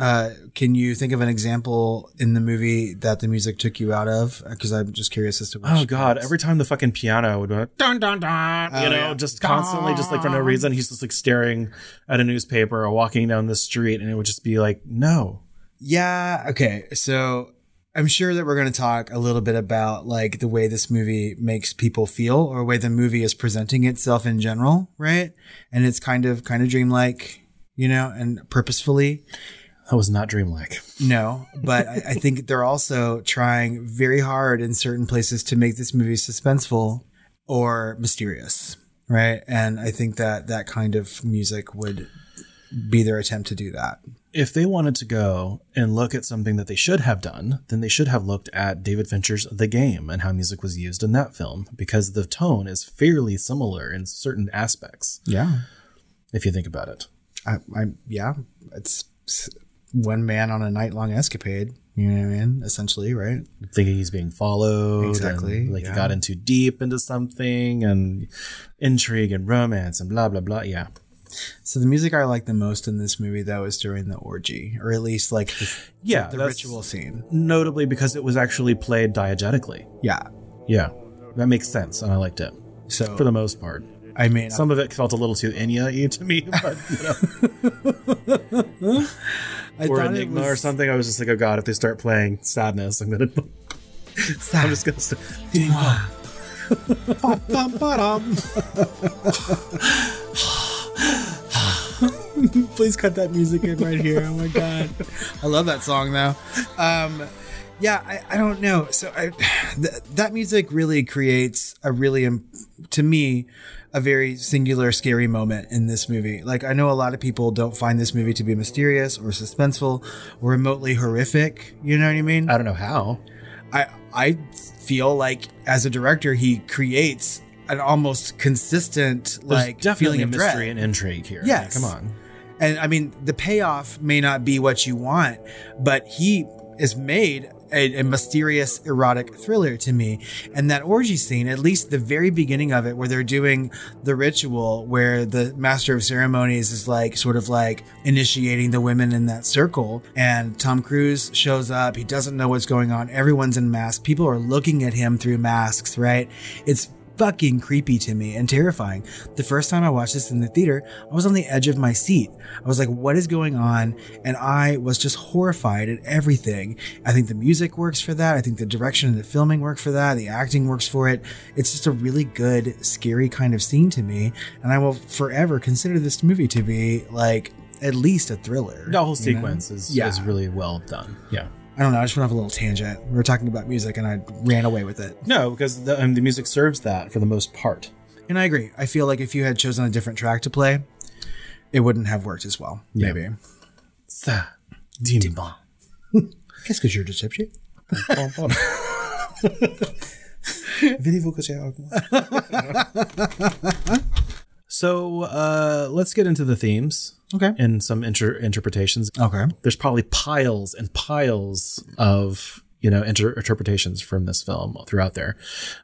Uh, can you think of an example in the movie that the music took you out of? Because I'm just curious as to. Which Oh god, every time the fucking piano would go dun dun dun, you Oh, know, yeah. just constantly, just like for no reason, he's just like staring at a newspaper or walking down the street, and it would just be like, no, Yeah. Okay. So I'm sure that we're going to talk a little bit about like the way this movie makes people feel or the way the movie is presenting itself in general, right? And it's kind of kind of dreamlike, you know, and purposefully. That was not dreamlike. No, but I, I think they're also trying very hard in certain places to make this movie suspenseful or mysterious, right? And I think that that kind of music would be their attempt to do that. If they wanted to go and look at something that they should have done, then they should have looked at David Fincher's The Game and how music was used in that film because the tone is fairly similar in certain aspects. Yeah. If you think about it. I, I yeah, it's one man on a night long escapade. You know what I mean? Essentially, right? thinking he's being followed. Exactly, like yeah. he got in too deep into something and intrigue and romance and blah blah blah. Yeah. So the music I like the most in this movie though is during the orgy, or at least like the, Yeah, the ritual scene. Notably because it was actually played diegetically. Yeah. Yeah. That makes sense and I liked it. So For the most part. I mean, Some of it felt a little too Enya to me, but you know. I or Enigma or something. I was just like, oh god, if they start playing Sadeness, I'm gonna I'm just gonna start Please cut that music in right here. Oh my god, I love that song though. Um, yeah, I, I don't know. So I, th- that music really creates a really, im- to me, a very singular, scary moment in this movie. Like I know a lot of people don't find this movie to be mysterious or suspenseful or remotely horrific. You know what I mean? I don't know how. I I feel like as a director, he creates an almost consistent There's like definitely feeling a of mystery dread. and intrigue here. Yes. Come on. And I mean, the payoff may not be what you want, but he is made a, a mysterious erotic thriller to me. And that orgy scene, at least the very beginning of it, where they're doing the ritual, where the master of ceremonies is like sort of like initiating the women in that circle, and Tom Cruise shows up. He doesn't know what's going on. Everyone's in masks. People are looking at him through masks, right? It's fucking creepy to me and terrifying. The first time I watched this in the theater, I was on the edge of my seat. I was like, what is going on? And I was just horrified at everything. I think the music works for that. I think the direction and the filming works for that. The acting works for it. It's just a really good, scary kind of scene to me. And I will forever consider this movie to be like at least a thriller. The whole you know? sequence is, Yeah. is really well done. Yeah. I don't know. I just went off a little tangent. We were talking about music and I ran away with it. No, because the, um, the music serves that for the most part. And I agree. I feel like if you had chosen a different track to play, it wouldn't have worked as well. Yeah. Maybe. Ça, dis-moi. Qu'est-ce que je te cherche? Voulez-vous coucher avec moi? So uh, let's get into the themes. Okay. In some inter- interpretations. Okay. There's probably piles and piles of you know inter- interpretations from this film throughout there,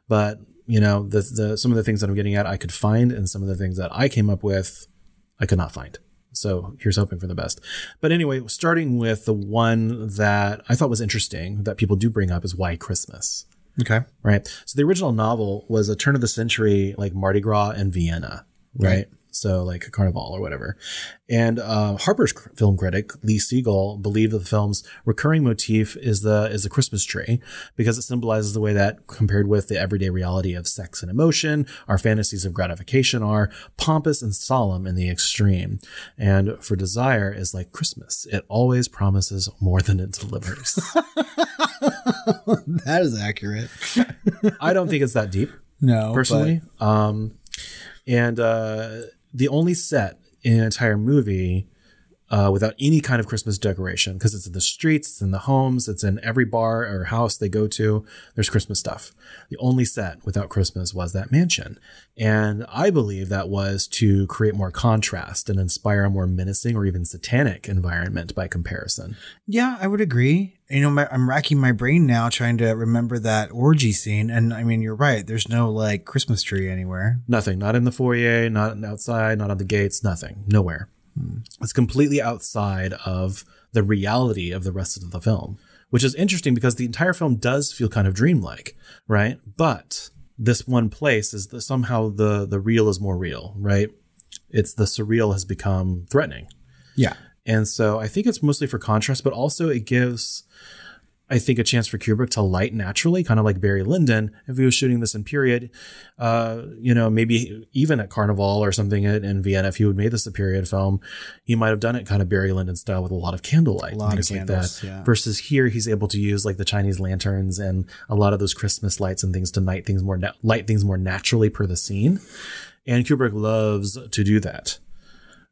but you know the the some of the things that I'm getting at I could find, and some of the things that I came up with I could not find. So here's hoping for the best. But anyway, starting with the one that I thought was interesting that people do bring up is why Christmas Okay. right? So the original novel was a turn of the century, like Mardi Gras in Vienna, right? So like a Carnival or whatever. And uh, Harper's film critic Lee Siegel believed that the film's recurring motif is the is the Christmas tree because it symbolizes the way that compared with the everyday reality of sex and emotion, our fantasies of gratification are pompous and solemn in the extreme. And for desire is like Christmas; it always promises more than it delivers. that is accurate. I don't think it's that deep. No, personally. Um, and uh, the only set in an entire movie uh, without any kind of Christmas decoration, because it's in the streets, it's in the homes, it's in every bar or house they go to. There's Christmas stuff. The only set without Christmas was that mansion, and I believe that was to create more contrast and inspire a more menacing or even satanic environment by comparison. Yeah, I would agree. You know, my, I'm racking my brain now trying to remember that orgy scene. And I mean, you're right. There's no like Christmas tree anywhere. Nothing. Not in the foyer, not outside, not on the gates, nothing. Nowhere. It's completely outside of the reality of the rest of the film, which is interesting because the entire film does feel kind of dreamlike, right? But this one place is the, somehow the the real is more real, right? It's the surreal has become threatening. Yeah. And so I think it's mostly for contrast, but also it gives, I think, a chance for Kubrick to light naturally, kind of like Barry Lyndon. If he was shooting this in period, uh, you know, maybe even at Carnival or something in, in Vienna, if he would made this a period film, he might have done it kind of Barry Lyndon style with a lot of candlelight, A lot and of things candles, like that. yeah. Versus here, he's able to use like the Chinese lanterns and a lot of those Christmas lights and things to light things more na- light things more naturally per the scene. And Kubrick loves to do that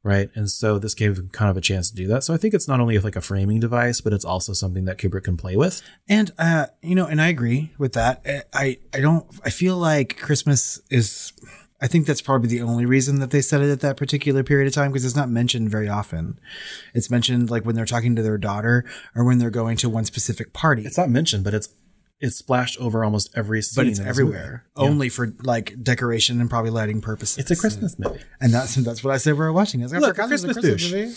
right? And so this gave him kind of a chance to do that. So I think it's not only like a framing device, but it's also something that Kubrick can play with. And uh, you know, and I agree with that. I I don't. I feel like Christmas is. I think that's probably the only reason that they said it at that particular period of time because it's not mentioned very often. It's mentioned like when they're talking to their daughter or when they're going to one specific party. It's not mentioned, but it's it's splashed over almost every scene. but it's everywhere. Yeah. only for like decoration and probably lighting purposes. It's a Christmas movie, and that's that's what I said we were watching. I was like, Look, a Christmas movie.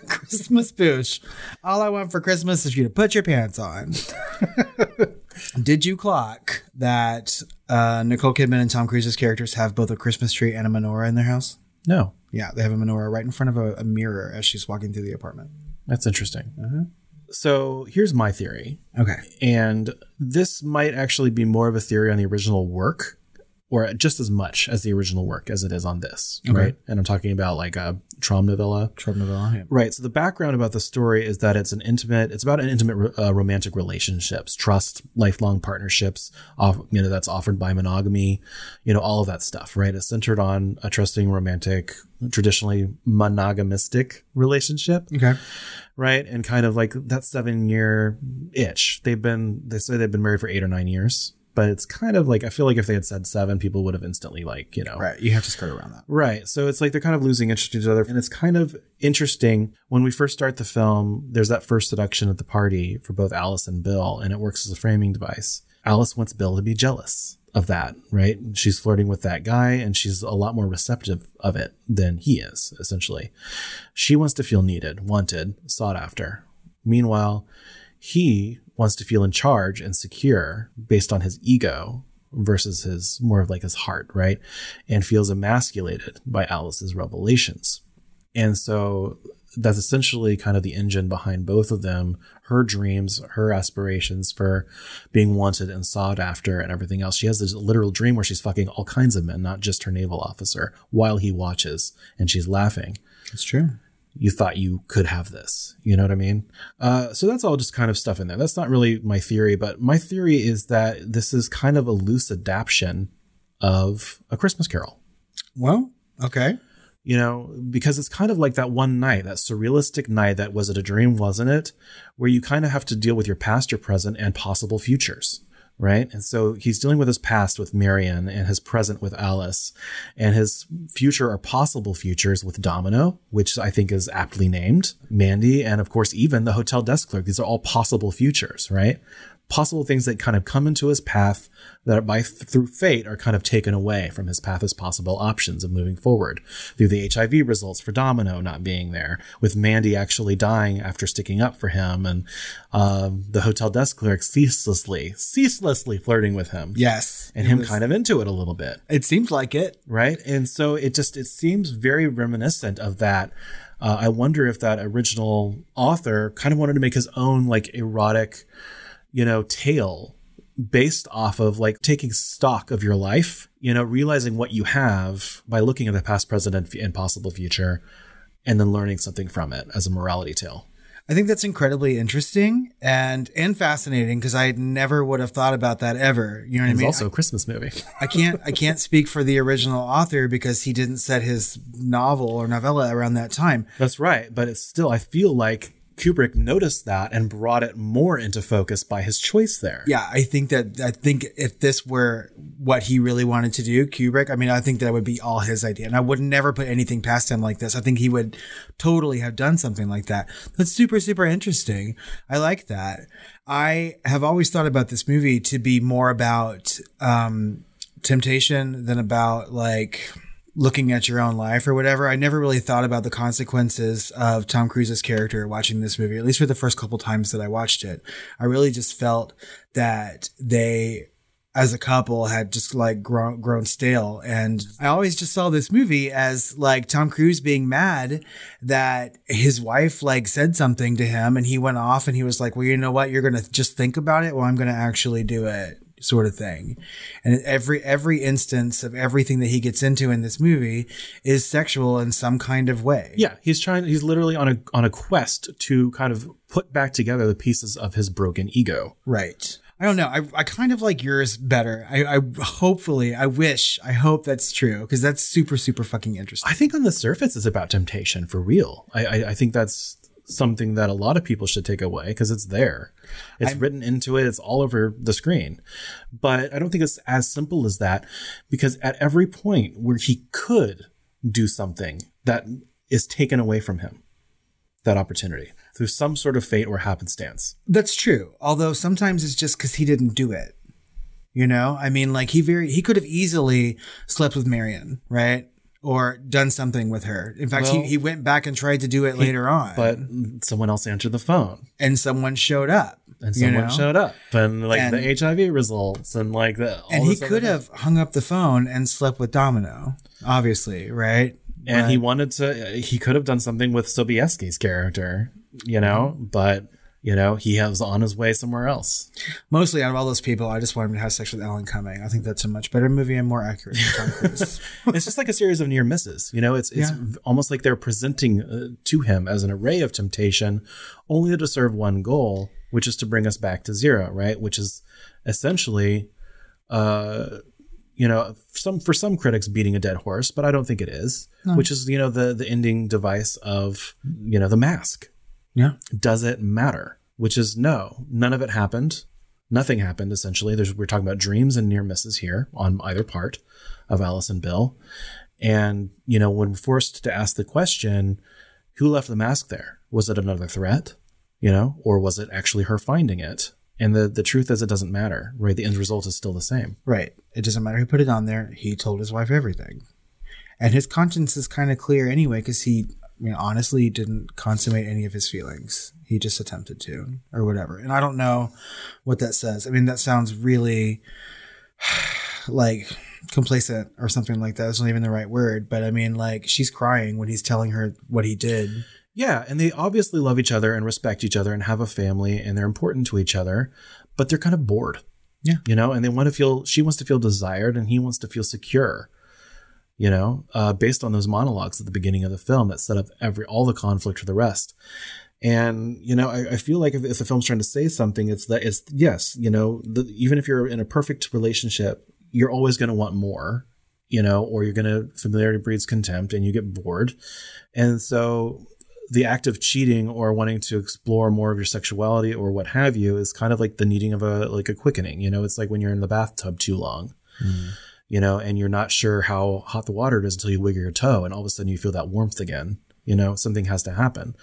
Christmas boosh. All I want for Christmas is you to put your pants on. Did you clock that uh, Nicole Kidman and Tom Cruise's characters have both a Christmas tree and a menorah in their house? No. Yeah, they have a menorah right in front of a, a mirror as she's walking through the apartment. That's interesting. So here's my theory. Okay. And this might actually be more of a theory on the original work, or just as much as the original work as it is on this, Okay. right? And I'm talking about like a Traum novella. Traum novella, yeah. Right. So the background about the story is that it's an intimate, it's about an intimate uh, romantic relationships, trust, lifelong partnerships, off, you know, that's offered by monogamy, you know, all of that stuff, right? It's centered on a trusting, romantic, traditionally monogamistic relationship Okay. right? And kind of like that seven year itch. They've been, they say they've been married for eight or nine years, but it's kind of like I feel like if they had said seven, people would have instantly like you know Right. You have to skirt around that. Right. So it's like they're kind of losing interest in each other. And it's kind of interesting when we first start the film, there's that first seduction at the party for both Alice and Bill, and it works as a framing device. Alice wants Bill to be jealous of that, right? She's flirting with that guy and she's a lot more receptive of it than he is, essentially. She wants to feel needed, wanted, sought after. Meanwhile, he wants to feel in charge and secure based on his ego versus his more of like his heart, right? And feels emasculated by Alice's revelations. And so that's essentially kind of the engine behind both of them her dreams, her aspirations for being wanted and sought after and everything else. She has this literal dream where she's fucking all kinds of men, not just her naval officer, while he watches and she's laughing. It's true. You thought you could have this. You know what I mean? Uh, so that's all just kind of stuff in there. That's not really my theory, but my theory is that this is kind of a loose adaptation of A Christmas Carol Well, okay. you know, because it's kind of like that one night, that surrealistic night that was it a dream, wasn't it? Where you kind of have to deal with your past, your present, and possible futures, right? And so he's dealing with his past with Marion and his present with Alice, and his future or possible futures with Domino, which I think is aptly named, Mandy, and of course, even the hotel desk clerk. These are all possible futures, right? Possible things that kind of come into his path that by through fate are kind of taken away from his path as possible options of moving forward through the HIV results for Domino not being there, with Mandy actually dying after sticking up for him, and um, the hotel desk clerk ceaselessly, ceaselessly flirting with him. Yes. and him was- kind of into it a little bit It seems like it. right? And so it just it seems very reminiscent of that. Uh, I wonder if that original author kind of wanted to make his own like erotic, you know, tale based off of like taking stock of your life, you know, realizing what you have by looking at the past, present, and, possible future, and then learning something from it as a morality tale. I think that's incredibly interesting and and fascinating because I never would have thought about that ever. You know what I mean? It's mean? also a Christmas movie. I can't I can't speak for the original author because he didn't set his novel or novella around that time. That's right, but it's still I feel like Kubrick noticed that and brought it more into focus by his choice there. Yeah, I think that I think if this were what he really wanted to do, Kubrick, I mean, I think that would be all his idea. And I would never put anything past him like this. I think he would totally have done something like that. That's super, super interesting. I like that. I have always thought about this movie to be more about um, temptation than about like looking at your own life or whatever. I never really thought about the consequences of Tom Cruise's character watching this movie, at least for the first couple times that I watched it. I really just felt that they as a couple had just like grown grown stale and I always just saw this movie as like Tom Cruise being mad that his wife like said something to him and he went off and he was like well you know what you're going to just think about it well I'm going to actually do it sort of thing and every every instance of everything that he gets into in this movie is sexual in some kind of way Yeah, he's trying. He's literally on a on a quest to kind of put back together the pieces of his broken ego. Right. I don't know. I, I kind of like yours better. I, I hopefully, I wish, I hope that's true because that's super, super fucking interesting. I think on the surface it's about temptation for real. I I, I think that's something that a lot of people should take away because it's there. It's written into it. It's all over the screen. But I don't think it's as simple as that because at every point where he could do something that is taken away from him, that opportunity through some sort of fate or happenstance. That's true. Although sometimes it's just because he didn't do it. You know, I mean, like he very, he could have easily slept with Marion, right? Or done something with her. In fact, Well, he, he went back and tried to do it later on. But someone else answered the phone. and someone showed up. and someone know? showed up and like And- the HIV results and like the all And he could have hung up the phone and slept with Domino, obviously, right? and he wanted to he could have done something with Sobieski's character, you know, but you know, he was on his way somewhere else. Mostly out of all those people, I just want him to have sex with Alan Cumming. I think that's a much better movie and more accurate than Tom Cruise. it's just like a series of near misses, you know, it's it's Yeah. almost like they're presenting uh, to him as an array of temptation only to serve one goal, which is to bring us back to zero, right? Which is essentially uh you know, some for some critics beating a dead horse, but I don't think it is. No. Which is, you know, the the ending device of, you know, the mask. Yeah. Does it matter? Which is no, none of it happened. Nothing happened essentially. There's, we're talking about dreams and near misses here on either part of Alice and Bill. And, you know, when forced to ask the question, who left the mask there? Was it another threat? You know, or was it actually her finding it? And the, the truth is, it doesn't matter, right? The end result is still the same. Right. It doesn't matter who put it on there. He told his wife everything. And his conscience is kind of clear anyway, because he, I mean, honestly, didn't consummate any of his feelings. He just attempted to, or whatever. And I don't know what that says. I mean, that sounds really like complacent or something like that. That's not even the right word. But I mean, like, she's crying when he's telling her what he did. Yeah, and they obviously love each other and respect each other and have a family and they're important to each other, but they're kind of bored. Yeah. You know, and they want to feel, she wants to feel desired and he wants to feel secure, you know, uh, based on those monologues at the beginning of the film that set up every, all the conflict for the rest. And, you know, I, I feel like if, if the film's trying to say something, it's that it's, yes, you know, the, even if you're in a perfect relationship, you're always going to want more, you know, or you're going to, familiarity breeds contempt and you get bored. And so the act of cheating or wanting to explore more of your sexuality or what have you is kind of like the needing of a like a quickening you know it's like when you're in the bathtub too long Mm. You know and you're not sure how hot the water is until you wiggle your toe and all of a sudden you feel that warmth again you know something has to happen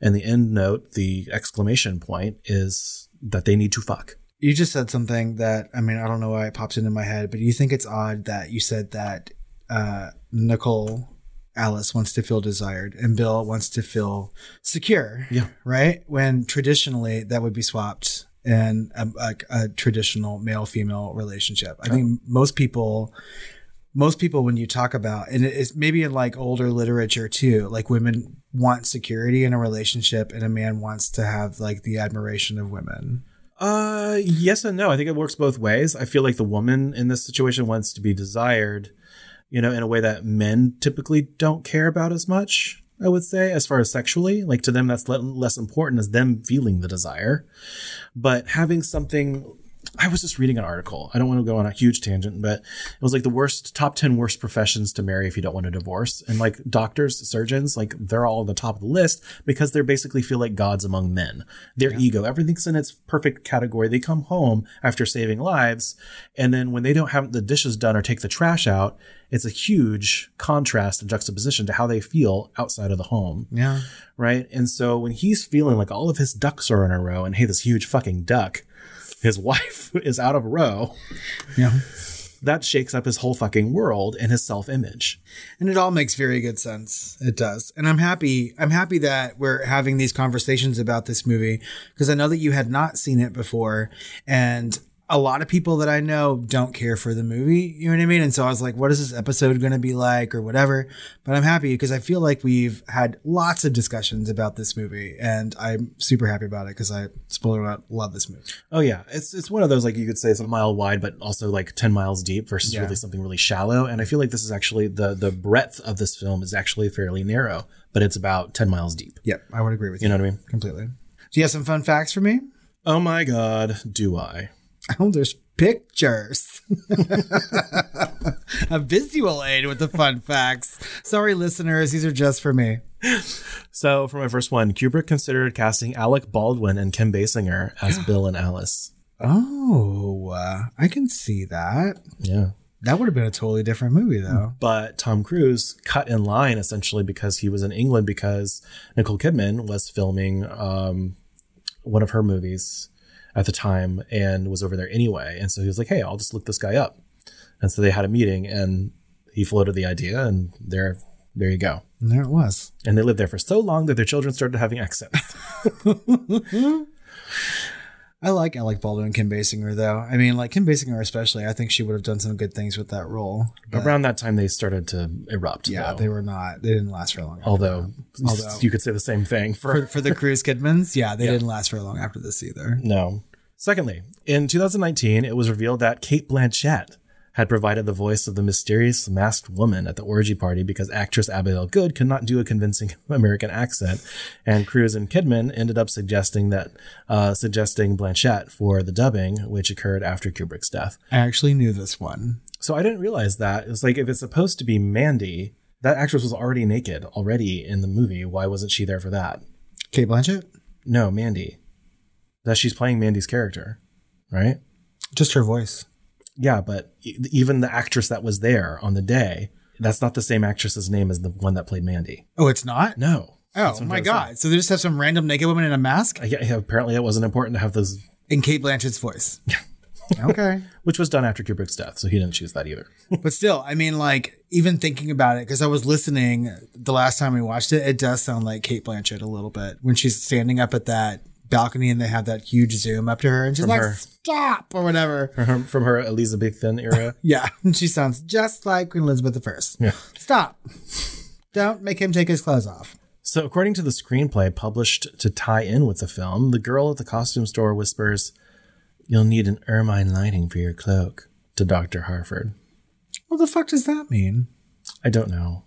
and the end note the exclamation point is that they need to fuck You just said something that, I mean, I don't know why it pops into my head, but you think it's odd that you said that uh, Nicole Alice wants to feel desired and Bill wants to feel secure. Yeah. Right? When traditionally that would be swapped in a, a, a traditional male female relationship. I think most people. Most people, when you talk about, and it's maybe in like older literature too, like women want security in a relationship, and a man wants to have like the admiration of women. Uh, yes and no. I think it works both ways. I feel like the woman in this situation wants to be desired, you know, in a way that men typically don't care about as much. I would say, as far as sexually, like to them, that's le- less important as them feeling the desire. But having something, I was just reading an article. I don't want to go on a huge tangent, but it was like the worst top 10 worst professions to marry if you don't want a divorce. And like doctors, surgeons, like they're all on the top of the list because they basically feel like gods among men. Their ego, everything's in its perfect category. They come home after saving lives. And then when they don't have the dishes done or take the trash out, it's a huge contrast and juxtaposition to how they feel outside of the home Yeah. right? And so when he's feeling like all of his ducks are in a row, and hey, this huge fucking duck, his wife is out of a row, Yeah. that shakes up his whole fucking world and his self image. And it all makes very good sense. It does. And I'm happy I'm happy that we're having these conversations about this movie because I know that you had not seen it before and a lot of people that I know don't care for the movie, you know what I mean? And so I was like, what is this episode going to be like or whatever? But I'm happy because I feel like we've had lots of discussions about this movie and I'm super happy about it because I spoiler alert love this movie. Oh yeah, it's it's one of those like you could say it's a mile wide, but also like ten miles deep versus Yeah. really something really shallow. And I feel like this is actually the the breadth of this film is actually fairly narrow, but it's about ten miles deep. Yep, I would agree with You you. know what I mean? completely. Do you have some fun facts for me? Oh my god, do I? Oh, there's pictures. a visual aid with the fun facts. Sorry, listeners, these are just for me. So for my first one, Kubrick considered casting Alec Baldwin and Kim Basinger as Bill and Alice. Oh, uh, I can see that. Yeah. That would have been a totally different movie, though. but Tom Cruise cut in line essentially because he was in England because Nicole Kidman was filming um, one of her movies at the time and was over there anyway. And so he was like, "Hey, I'll just look this guy up." And so they had a meeting, and he floated the idea, and there, there you go. And there it was. And they lived there for so long that their children started having accents. I like Alec Baldwin and Kim Basinger, though. I mean, like Kim Basinger, especially. I think she would have done some good things with that role. But Around that time, they started to erupt. yeah, though. they were not. They didn't last for long. Although, although you could say the same thing for for, for the Cruise Kidmans, yeah, they Yeah. didn't last for long after this either. No. Secondly, in 2019, it was revealed that Cate Blanchett had provided the voice of the mysterious masked woman at the orgy party because actress Abigail Good could not do a convincing American accent, and Cruise and Kidman ended up suggesting that uh, suggesting Blanchett for the dubbing, which occurred after Kubrick's death. I actually knew this one. So I didn't realize that. It's like if it's supposed to be Mandy, that actress was already naked already in the movie. Why wasn't she there for that? Cate Blanchett. No, Mandy. That she's playing Mandy's character. right? Just her voice. Yeah, but even the actress that was there on the day, that's not the same actress's name as the one that played Mandy. Oh, it's not? No. Oh my god! So they just have some random naked woman in a mask Yeah, yeah, apparently it wasn't important to have those, in Cate Blanchett's voice. okay. which was done after Kubrick's death, so he didn't choose that either. But still, I mean, like, even thinking about it, because I was listening the last time we watched it, it does sound like Cate Blanchett a little bit when she's standing up at that balcony and they have that huge zoom up to her and she's From like, her. stop, or whatever. From her, from her Elizabethan era. Yeah. And she sounds just like Queen Elizabeth I. Yeah. Stop. Don't make him take his clothes off. So, according to the screenplay published to tie in with the film, the girl at the costume store whispers, You'll need an ermine lining for your cloak to Dr. Harford. What the fuck does that mean? I don't know.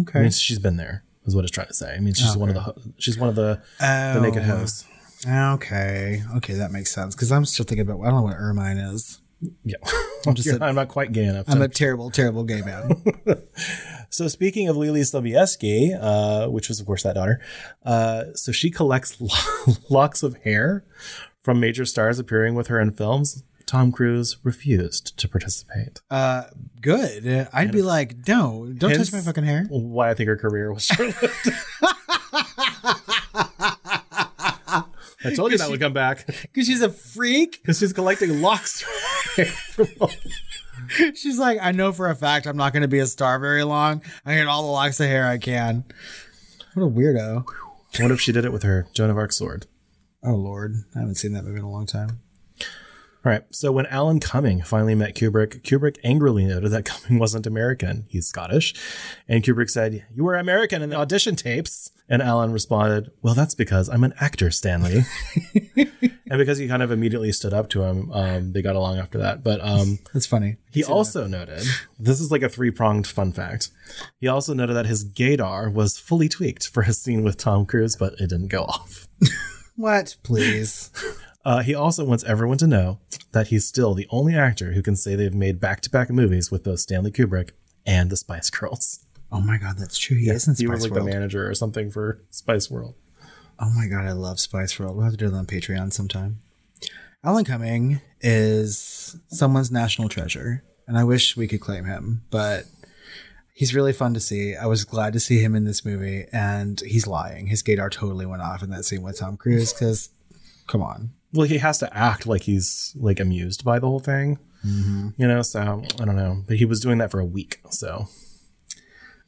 Okay. I mean, she's been there, is what it's trying to say. I mean, she's one of the she's one of the the naked Oh. hosts. Okay. Okay, that makes sense. Because I'm still thinking about, I don't know what ermine is. Yeah, I'm just a- I'm not quite gay enough. I'm a terrible, terrible gay man. So speaking of Leelee Sobieski, uh, which was of course that daughter, uh, so she collects lo- locks of hair from major stars appearing with her in films. Tom Cruise refused to participate. Uh, good. I'd be like, no, don't touch my fucking hair. Why I think her career was short-lived. I told you that would come back Because she's a freak. because she's collecting locks. from She's like, I know for a fact I'm not going to be a star very long. I get all the locks of hair I can. What a weirdo. what if she did it with her Joan of Arc sword? Oh, Lord. I haven't seen that movie in a long time. All right. So when Alan Cumming finally met Kubrick, Kubrick angrily noted that Cumming wasn't American. He's Scottish. And Kubrick said, You were American in the audition tapes. And Alan responded, Well, that's because I'm an actor, Stanley. and because he kind of immediately stood up to him, um, they got along after that. But um, That's funny. he also noted this is like a three pronged fun fact. He also noted that his gaydar was fully tweaked for his scene with Tom Cruise, but it didn't go off. What? Please. Uh, he also wants everyone to know that he's still the only actor who can say they've made back to back movies with both Stanley Kubrick and the Spice Girls. Oh my God, that's true. He is in He was like World. the manager or something for Spice World. Oh my God, I love Spice World. We'll have to do it on Patreon sometime. Alan Cumming is someone's national treasure, and I wish we could claim him, but he's really fun to see. I was glad to see him in this movie, and he's lying. His gaydar totally went off in that scene with Tom Cruise because, come on. Well, he has to act like he's like amused by the whole thing, mm-hmm. you know. So I don't know, but he was doing that for a week, so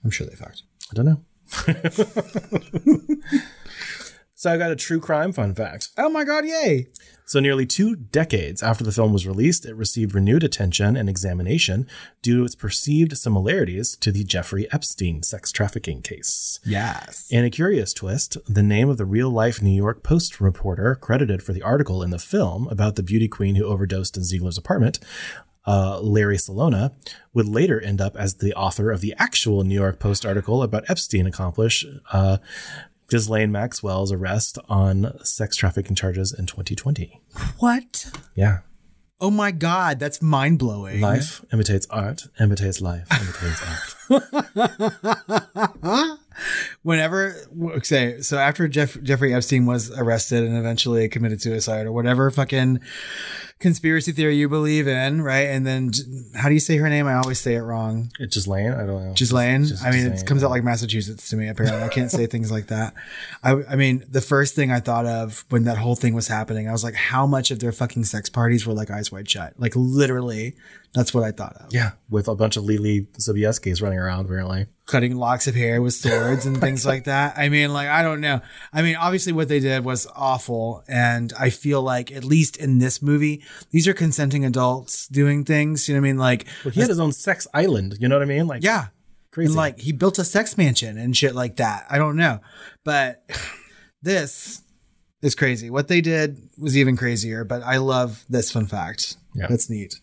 I'm sure they fucked. I don't know. so I got a true crime fun fact. Oh my God, yay! So, nearly two decades after the film was released, it received renewed attention and examination due to its perceived similarities to the Jeffrey Epstein sex trafficking case. Yes. In a curious twist, the name of the real life New York Post reporter credited for the article in the film about the beauty queen who overdosed in Ziegler's apartment, uh, Larry Celona, would later end up as the author of the actual New York Post article about Epstein accomplish uh, Ghislaine Maxwell's arrest on sex trafficking charges in 2020. What? Yeah. Oh my God, that's mind blowing. Life imitates art, imitates life, imitates art. Whenever, say, so after Jeff, Jeffrey Epstein was arrested and eventually committed suicide or whatever fucking conspiracy theory you believe in, right? And then, how do you say her name? I always say it wrong. It's just Lane. I don't know. Ghislaine. Just- I mean, it comes out like Massachusetts to me. Apparently, I can't say things like that. I, I mean, the first thing I thought of when that whole thing was happening, I was like, how much of their fucking sex parties were like eyes wide shut? Like literally, that's what I thought of. Yeah, with a bunch of Leelee Sobieskis running around, apparently. Cutting locks of hair with swords and things like that. I mean, like, I don't know. I mean, obviously, what they did was awful. And I feel like, at least in this movie, these are consenting adults doing things. You know what I mean? Like, Well, he had his own sex island. You know what I mean? Like, Yeah. Crazy. And like he built a sex mansion and shit like that. I don't know. But this is crazy. What they did was even crazier, but I love this fun fact. Yeah. That's neat.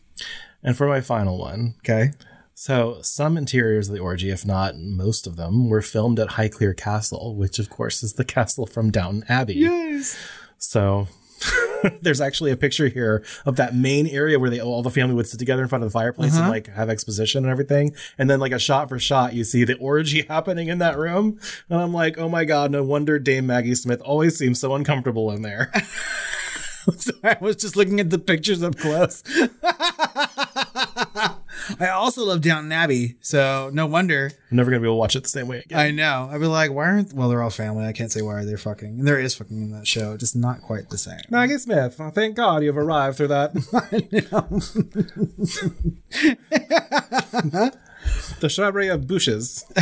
And for my final one, Okay. so some interiors of the orgy, if not most of them, were filmed at Highclere Castle, which of course is the castle from Downton Abbey. Yes. So there's actually a picture here of that main area where they all the family would sit together in front of the fireplace and Uh-huh. like have exposition and everything. And then like a shot for shot, you see the orgy happening in that room. And I'm like, oh my god, no wonder Dame Maggie Smith always seems so uncomfortable in there. Sorry, I was just looking at the pictures up close. I also love Downton Abbey, so no wonder. I'm never gonna be able to watch it the same way again. I know. I'd be like, why aren't? Well, they're all family. I can't say why they're fucking. And there is fucking in that show, just not quite the same. Maggie Smith, oh, thank God you've arrived through that. the shrubbery of bushes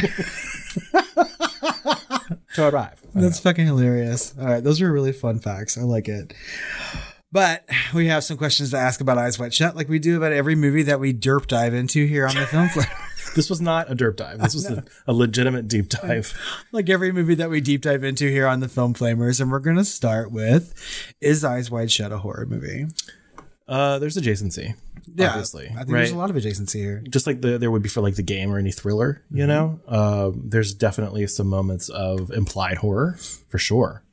to arrive. That's fucking hilarious. All right, those were really fun facts. I like it. But we have some questions to ask about Eyes Wide Shut, like we do about every movie that we derp dive into here on the film flip. This was not a derp dive. This was a, a legitimate deep dive. like every movie that we deep dive into here on the Film Flamers. And we're going to start with Is Eyes Wide Shut a horror movie? Uh, there's adjacency, Yeah, obviously. I think right? there's a lot of adjacency here. Just like the, there would be for like the game or any thriller, you know. Uh, there's definitely some moments of implied horror for sure.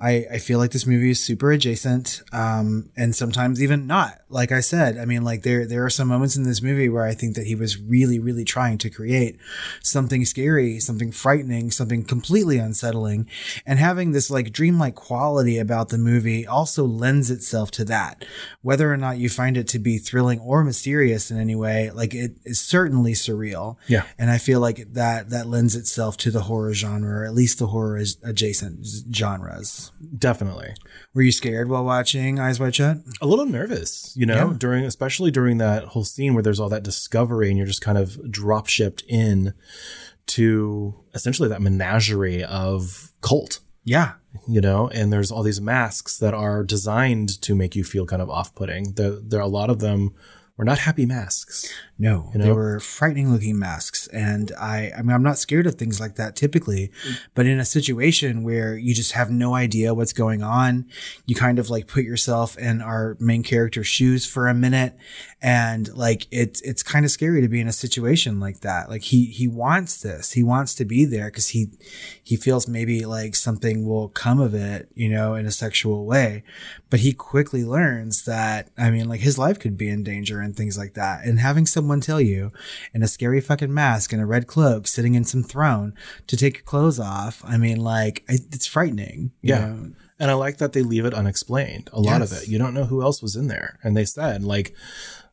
I, I feel like this movie is super adjacent, um, and sometimes even not. Like I said, I mean, like there there are some moments in this movie where I think that he was really, really trying to create something scary, something frightening, something completely unsettling, and having this like dreamlike quality about the movie also lends itself to that. Whether or not you find it to be thrilling or mysterious in any way, like it is certainly surreal. Yeah. And I feel like that that lends itself to the horror genre, or at least the horror is- adjacent genres. Definitely. Were you scared while watching Eyes Wide Shut? a little nervous, you know, Yeah. during especially during that whole scene where there's all that discovery and you're just kind of drop shipped in to essentially that menagerie of cult, Yeah. you know, and there's all these masks that are designed to make you feel kind of off putting. There, there are a lot of them were not happy masks. No, You they were frightening looking masks. And I, I mean, I'm not scared of things like that typically, but in a situation where you just have no idea what's going on, you kind of like put yourself in our main character's shoes for a minute. And like, it's, it's kind of scary to be in a situation like that. Like he, he wants this. He wants to be there because he, he feels maybe like something will come of it, you know, in a sexual way. But he quickly learns that, I mean, like his life could be in danger and things like that. And having someone tell you in a scary fucking mask and a red cloak sitting in some throne to take your clothes off, I mean, like, it's frightening. you Yeah. know? And I like that they leave it unexplained. A lot of it. You don't know who else was in there. And they said like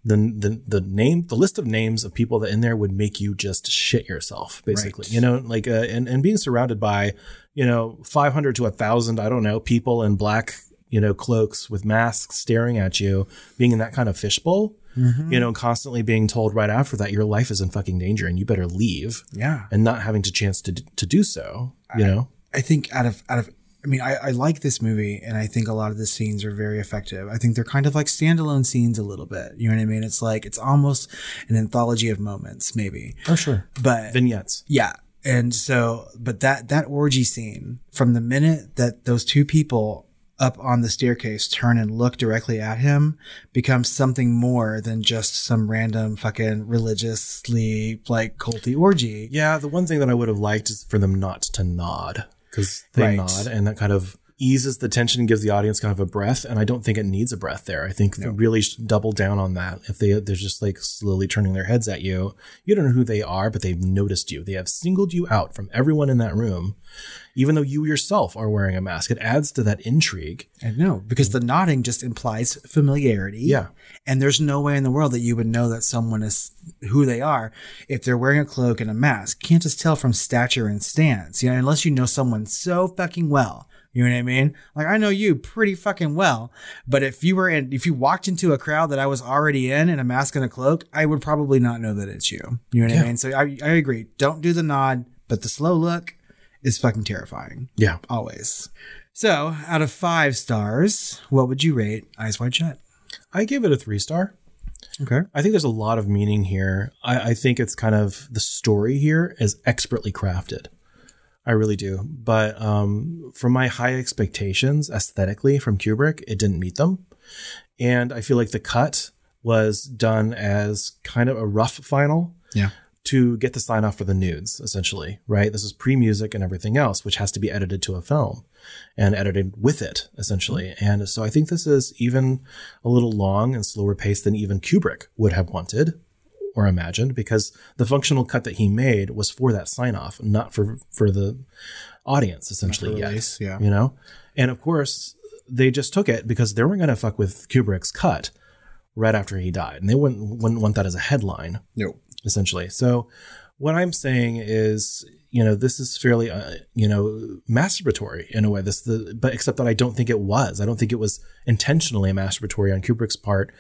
the the the name the list of names of people that in there would make you just shit yourself basically. Right. You know, like uh, and and being surrounded by, you know, 500 to a 1000, I don't know, people in black, you know, cloaks with masks staring at you, being in that kind of fishbowl. Mm-hmm. You know, constantly being told right after that your life is in fucking danger and you better leave Yeah. and not having to chance to to do so, you know. I think out of out of I mean, I, I like this movie, and I think a lot of the scenes are very effective. I think they're kind of like standalone scenes a little bit. You know what I mean? It's like it's almost an anthology of moments, maybe. Oh sure. But Vignettes. yeah, and so, but that that orgy scene from the minute that those two people up on the staircase turn and look directly at him becomes something more than just some random fucking religiously like culty orgy. Yeah, the one thing that I would have liked is for them not to nod because they Right. nod and that kind of eases the tension, gives the audience kind of a breath. And I don't think it needs a breath there. I think they really should double down on that. If they they're just like slowly turning their heads at you, you don't know who they are, but they've noticed you. They have singled you out from everyone in that room, even though you yourself are wearing a mask. It adds to that intrigue. I know because mm-hmm. the nodding just implies familiarity. Yeah. And there's no way in the world that you would know that someone is who they are if they're wearing a cloak and a mask. Can't just tell from stature and stance, you know, unless you know someone so fucking well. You know what I mean? Like I know you pretty fucking well, but if you were in, if you walked into a crowd that I was already in in a mask and a cloak, I would probably not know that it's you. You know what I mean? So I, I agree. Don't do the nod, but the slow look is fucking terrifying. Yeah. Always. So, out of five stars, what would you rate Eyes Wide Shut? I give it a three star. Okay. I think there's a lot of meaning here. I, I think it's kind of the story here is expertly crafted. I really do. But um, from my high expectations aesthetically from Kubrick, it didn't meet them. And I feel like the cut was done as kind of a rough final Yeah. To get the sign off for the nudes, essentially, right? This is pre music and everything else, which has to be edited to a film and edited with it, essentially. And so I think this is even a little long and slower paced than even Kubrick would have wanted or imagined because the functional cut that he made was for that sign off, not for, for the audience, essentially. release, yeah. You know? And of course, they just took it because they weren't going to fuck with Kubrick's cut right after he died, and they wouldn't wouldn't want that as a headline. No. Essentially. So what I'm saying is, you know, this is fairly, uh, you know, masturbatory in a way. This the but except that I don't think it was. I don't think it was intentionally masturbatory on Kubrick's part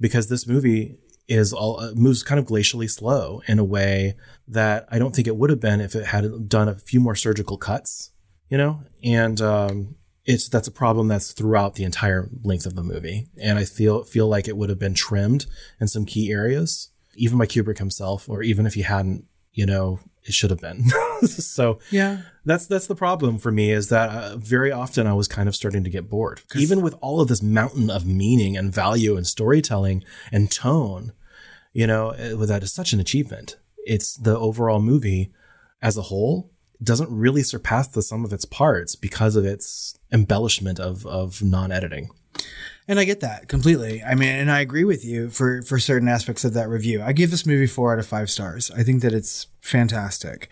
because this movie is all uh, moves kind of glacially slow in a way that I don't think it would have been if it had done a few more surgical cuts, you know, and um, it's that's a problem that's throughout the entire length of the movie, and I feel feel like it would have been trimmed in some key areas, even by Kubrick himself, or even if he hadn't, you know, it should have been. so Yeah. that's that's the problem for me is that uh, very often I was kind of starting to get bored, even with all of this mountain of meaning and value and storytelling and tone. You know, uh, that is such an achievement. It's the overall movie as a whole doesn't really surpass the sum of its parts because of its embellishment of of non editing. And I get that completely. I mean, and I agree with you for for certain aspects of that review. I give this movie four out of five stars. I think that it's fantastic.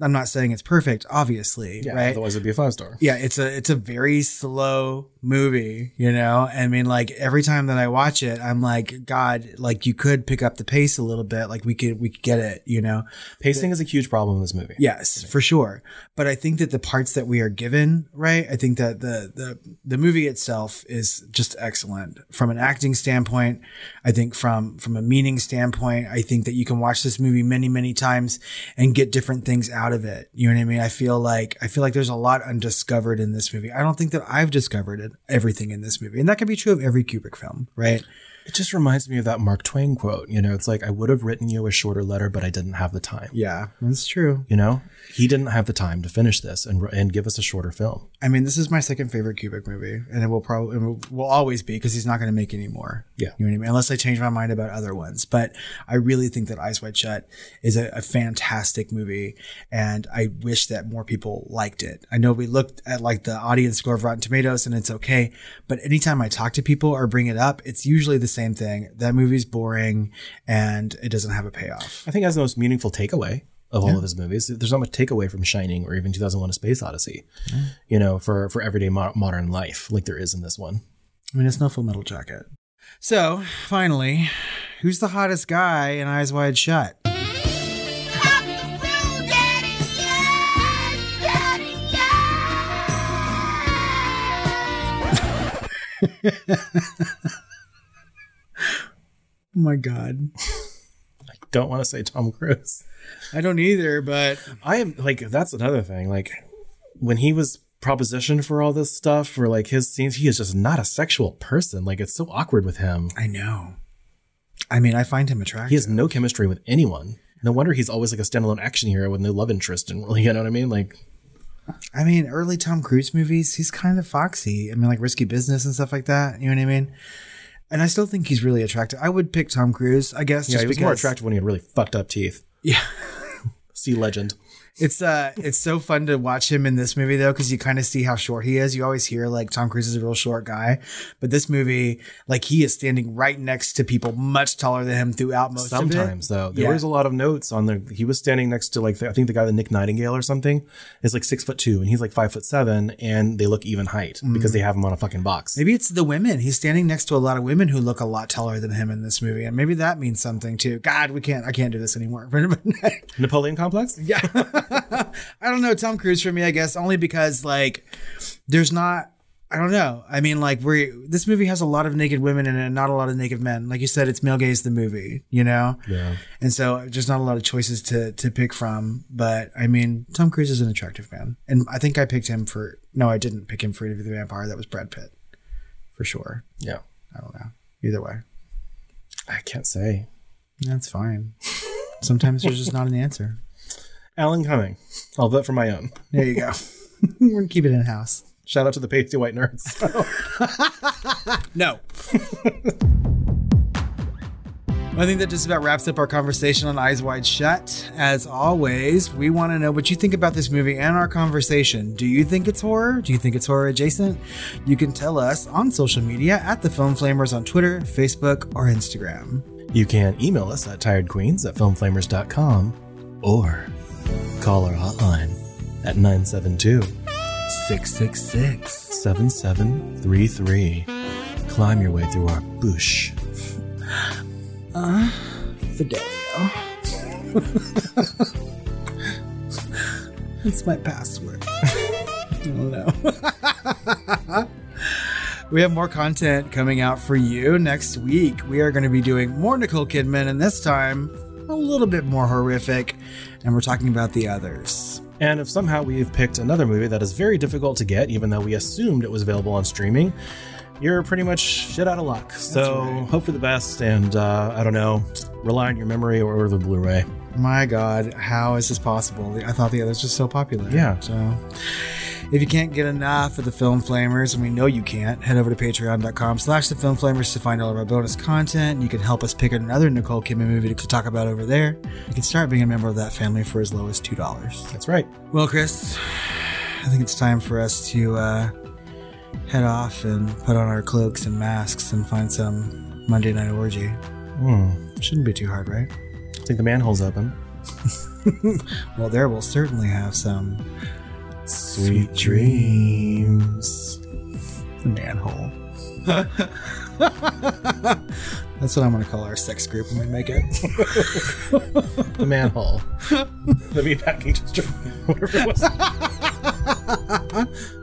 I'm not saying it's perfect, obviously, Yeah, right? otherwise it'd be a five star. Yeah, it's a it's a very slow movie, you know. I mean, like every time that I watch it, I'm like, God, like you could pick up the pace a little bit. Like we could we could get it, you know. Pacing is a huge problem in this movie. Yes, for sure. But I think that the parts that we are given, right? I think that the the the movie itself is just excellent from an acting standpoint. I think from from a meaning standpoint, I think that you can watch this movie many many times and get different things out of it. You know what I mean? I feel like I feel like there's a lot undiscovered in this movie. I don't think that I've discovered everything in this movie, and that could be true of every Kubrick film, right? It just reminds me of that Mark Twain quote. You know, it's like I would have written you a shorter letter, but I didn't have the time. Yeah, that's true. You know, he didn't have the time to finish this and and give us a shorter film. I mean, this is my second favorite Kubrick movie, and it will probably it will, always be because he's not going to make any more. Yeah. you know what I mean. Unless I change my mind about other ones, but I really think that Eyes Wide Shut is a, a fantastic movie, and I wish that more people liked it. I know we looked at like the audience score of Rotten Tomatoes, and it's okay, but anytime I talk to people or bring it up, it's usually the same thing. That movie's boring, and it doesn't have a payoff. I think that's the most meaningful takeaway of all Yeah. of his movies. There's not much takeaway from Shining or even 2001: A Space Odyssey. You know, for for everyday mo- modern life, like there is in this one. I mean, it's no Full Metal Jacket. So finally, who's the hottest guy in Eyes Wide Shut? Oh my god. I don't want to say Tom Cruise. I don't either, but I am like that's another thing. Like when he was propositioned for all this stuff for like his scenes, he is just not a sexual person. Like it's so awkward with him. I know. I mean, I find him attractive. He has no chemistry with anyone. No wonder he's always like a standalone action hero with no love interest and really, you know what I mean? Like I mean, early Tom Cruise movies, he's kind of foxy. I mean, like Risky Business and stuff like that. You know what I mean? And I still think he's really attractive. I would pick Tom Cruise, I guess. yeah, just he was because, more attractive when he had really fucked up teeth. Yeah. See legend. It's uh, it's so fun to watch him in this movie though, because you kind of see how short he is. You always hear like Tom Cruise is a real short guy, but this movie, like he is standing right next to people much taller than him throughout most Sometimes of it. though, there Yeah. was a lot of notes on there. He was standing next to like I think the guy, the Nick Nightingale or something, is like six foot two, and he's like five foot seven, and they look even height because they have him on a fucking box. Maybe it's the women. He's standing next to a lot of women who look a lot taller than him in this movie, and maybe that means something too. God, we can't. I can't do this anymore. Napoleon complex. Yeah. I don't know. Tom Cruise for me, I guess, only because like there's not. I don't know. I mean, like we this movie has a lot of naked women in it, and not a lot of naked men. Like you said, it's male gaze the movie, you know. Yeah. And so there's not a lot of choices to to pick from. But I mean, Tom Cruise is an attractive man, and I think I picked him for. No, I didn't pick him for Interview the Vampire. That was Brad Pitt, for sure. Yeah. I don't know. Either way, I can't say. that's fine. Sometimes there's just not an answer. Alan Cumming. I'll vote for my own. There you go. We're gonna keep it in house. Shout out to the pasty white nerds. No. I think that just about wraps up our conversation on Eyes Wide Shut. As always, we want to know what you think about this movie and our conversation. Do you think it's horror? Do you think it's horror adjacent? You can tell us on social media at the Film Flamers on Twitter, Facebook, or Instagram. you can email us at tiredqueens at filmflamers.com or call our hotline at 972 666. 7733. Climb your way through our bush. Uh, Fidelio. It's my password. oh no. we have more content coming out for you next week. We are going to be doing more Nicole Kidman, and this time a little bit more horrific. And we're talking about the others. And if somehow we've picked another movie that is very difficult to get, even though we assumed it was available on streaming, you're pretty much shit out of luck. so right. hope for the best, and uh, I don't know, rely on your memory or order the Blu-ray. My God, how is this possible? I thought the others were so popular. Yeah. So if you can't get enough of the Film Flamers, and we know you can't, head over to patreon.com slash the Film Flamers to find all of our bonus content. You can help us pick another Nicole Kidman movie to talk about over there. You can start being a member of that family for as low as $2. That's right. Well, Chris, I think it's time for us to uh, head off and put on our cloaks and masks and find some Monday Night Orgy. Hmm. Shouldn't be too hard, right? I think the manhole's open. Well, there we'll certainly have some Sweet dreams. the manhole. That's what I'm going to call our sex group when we make it. The manhole. the meatpacking district. Whatever it was.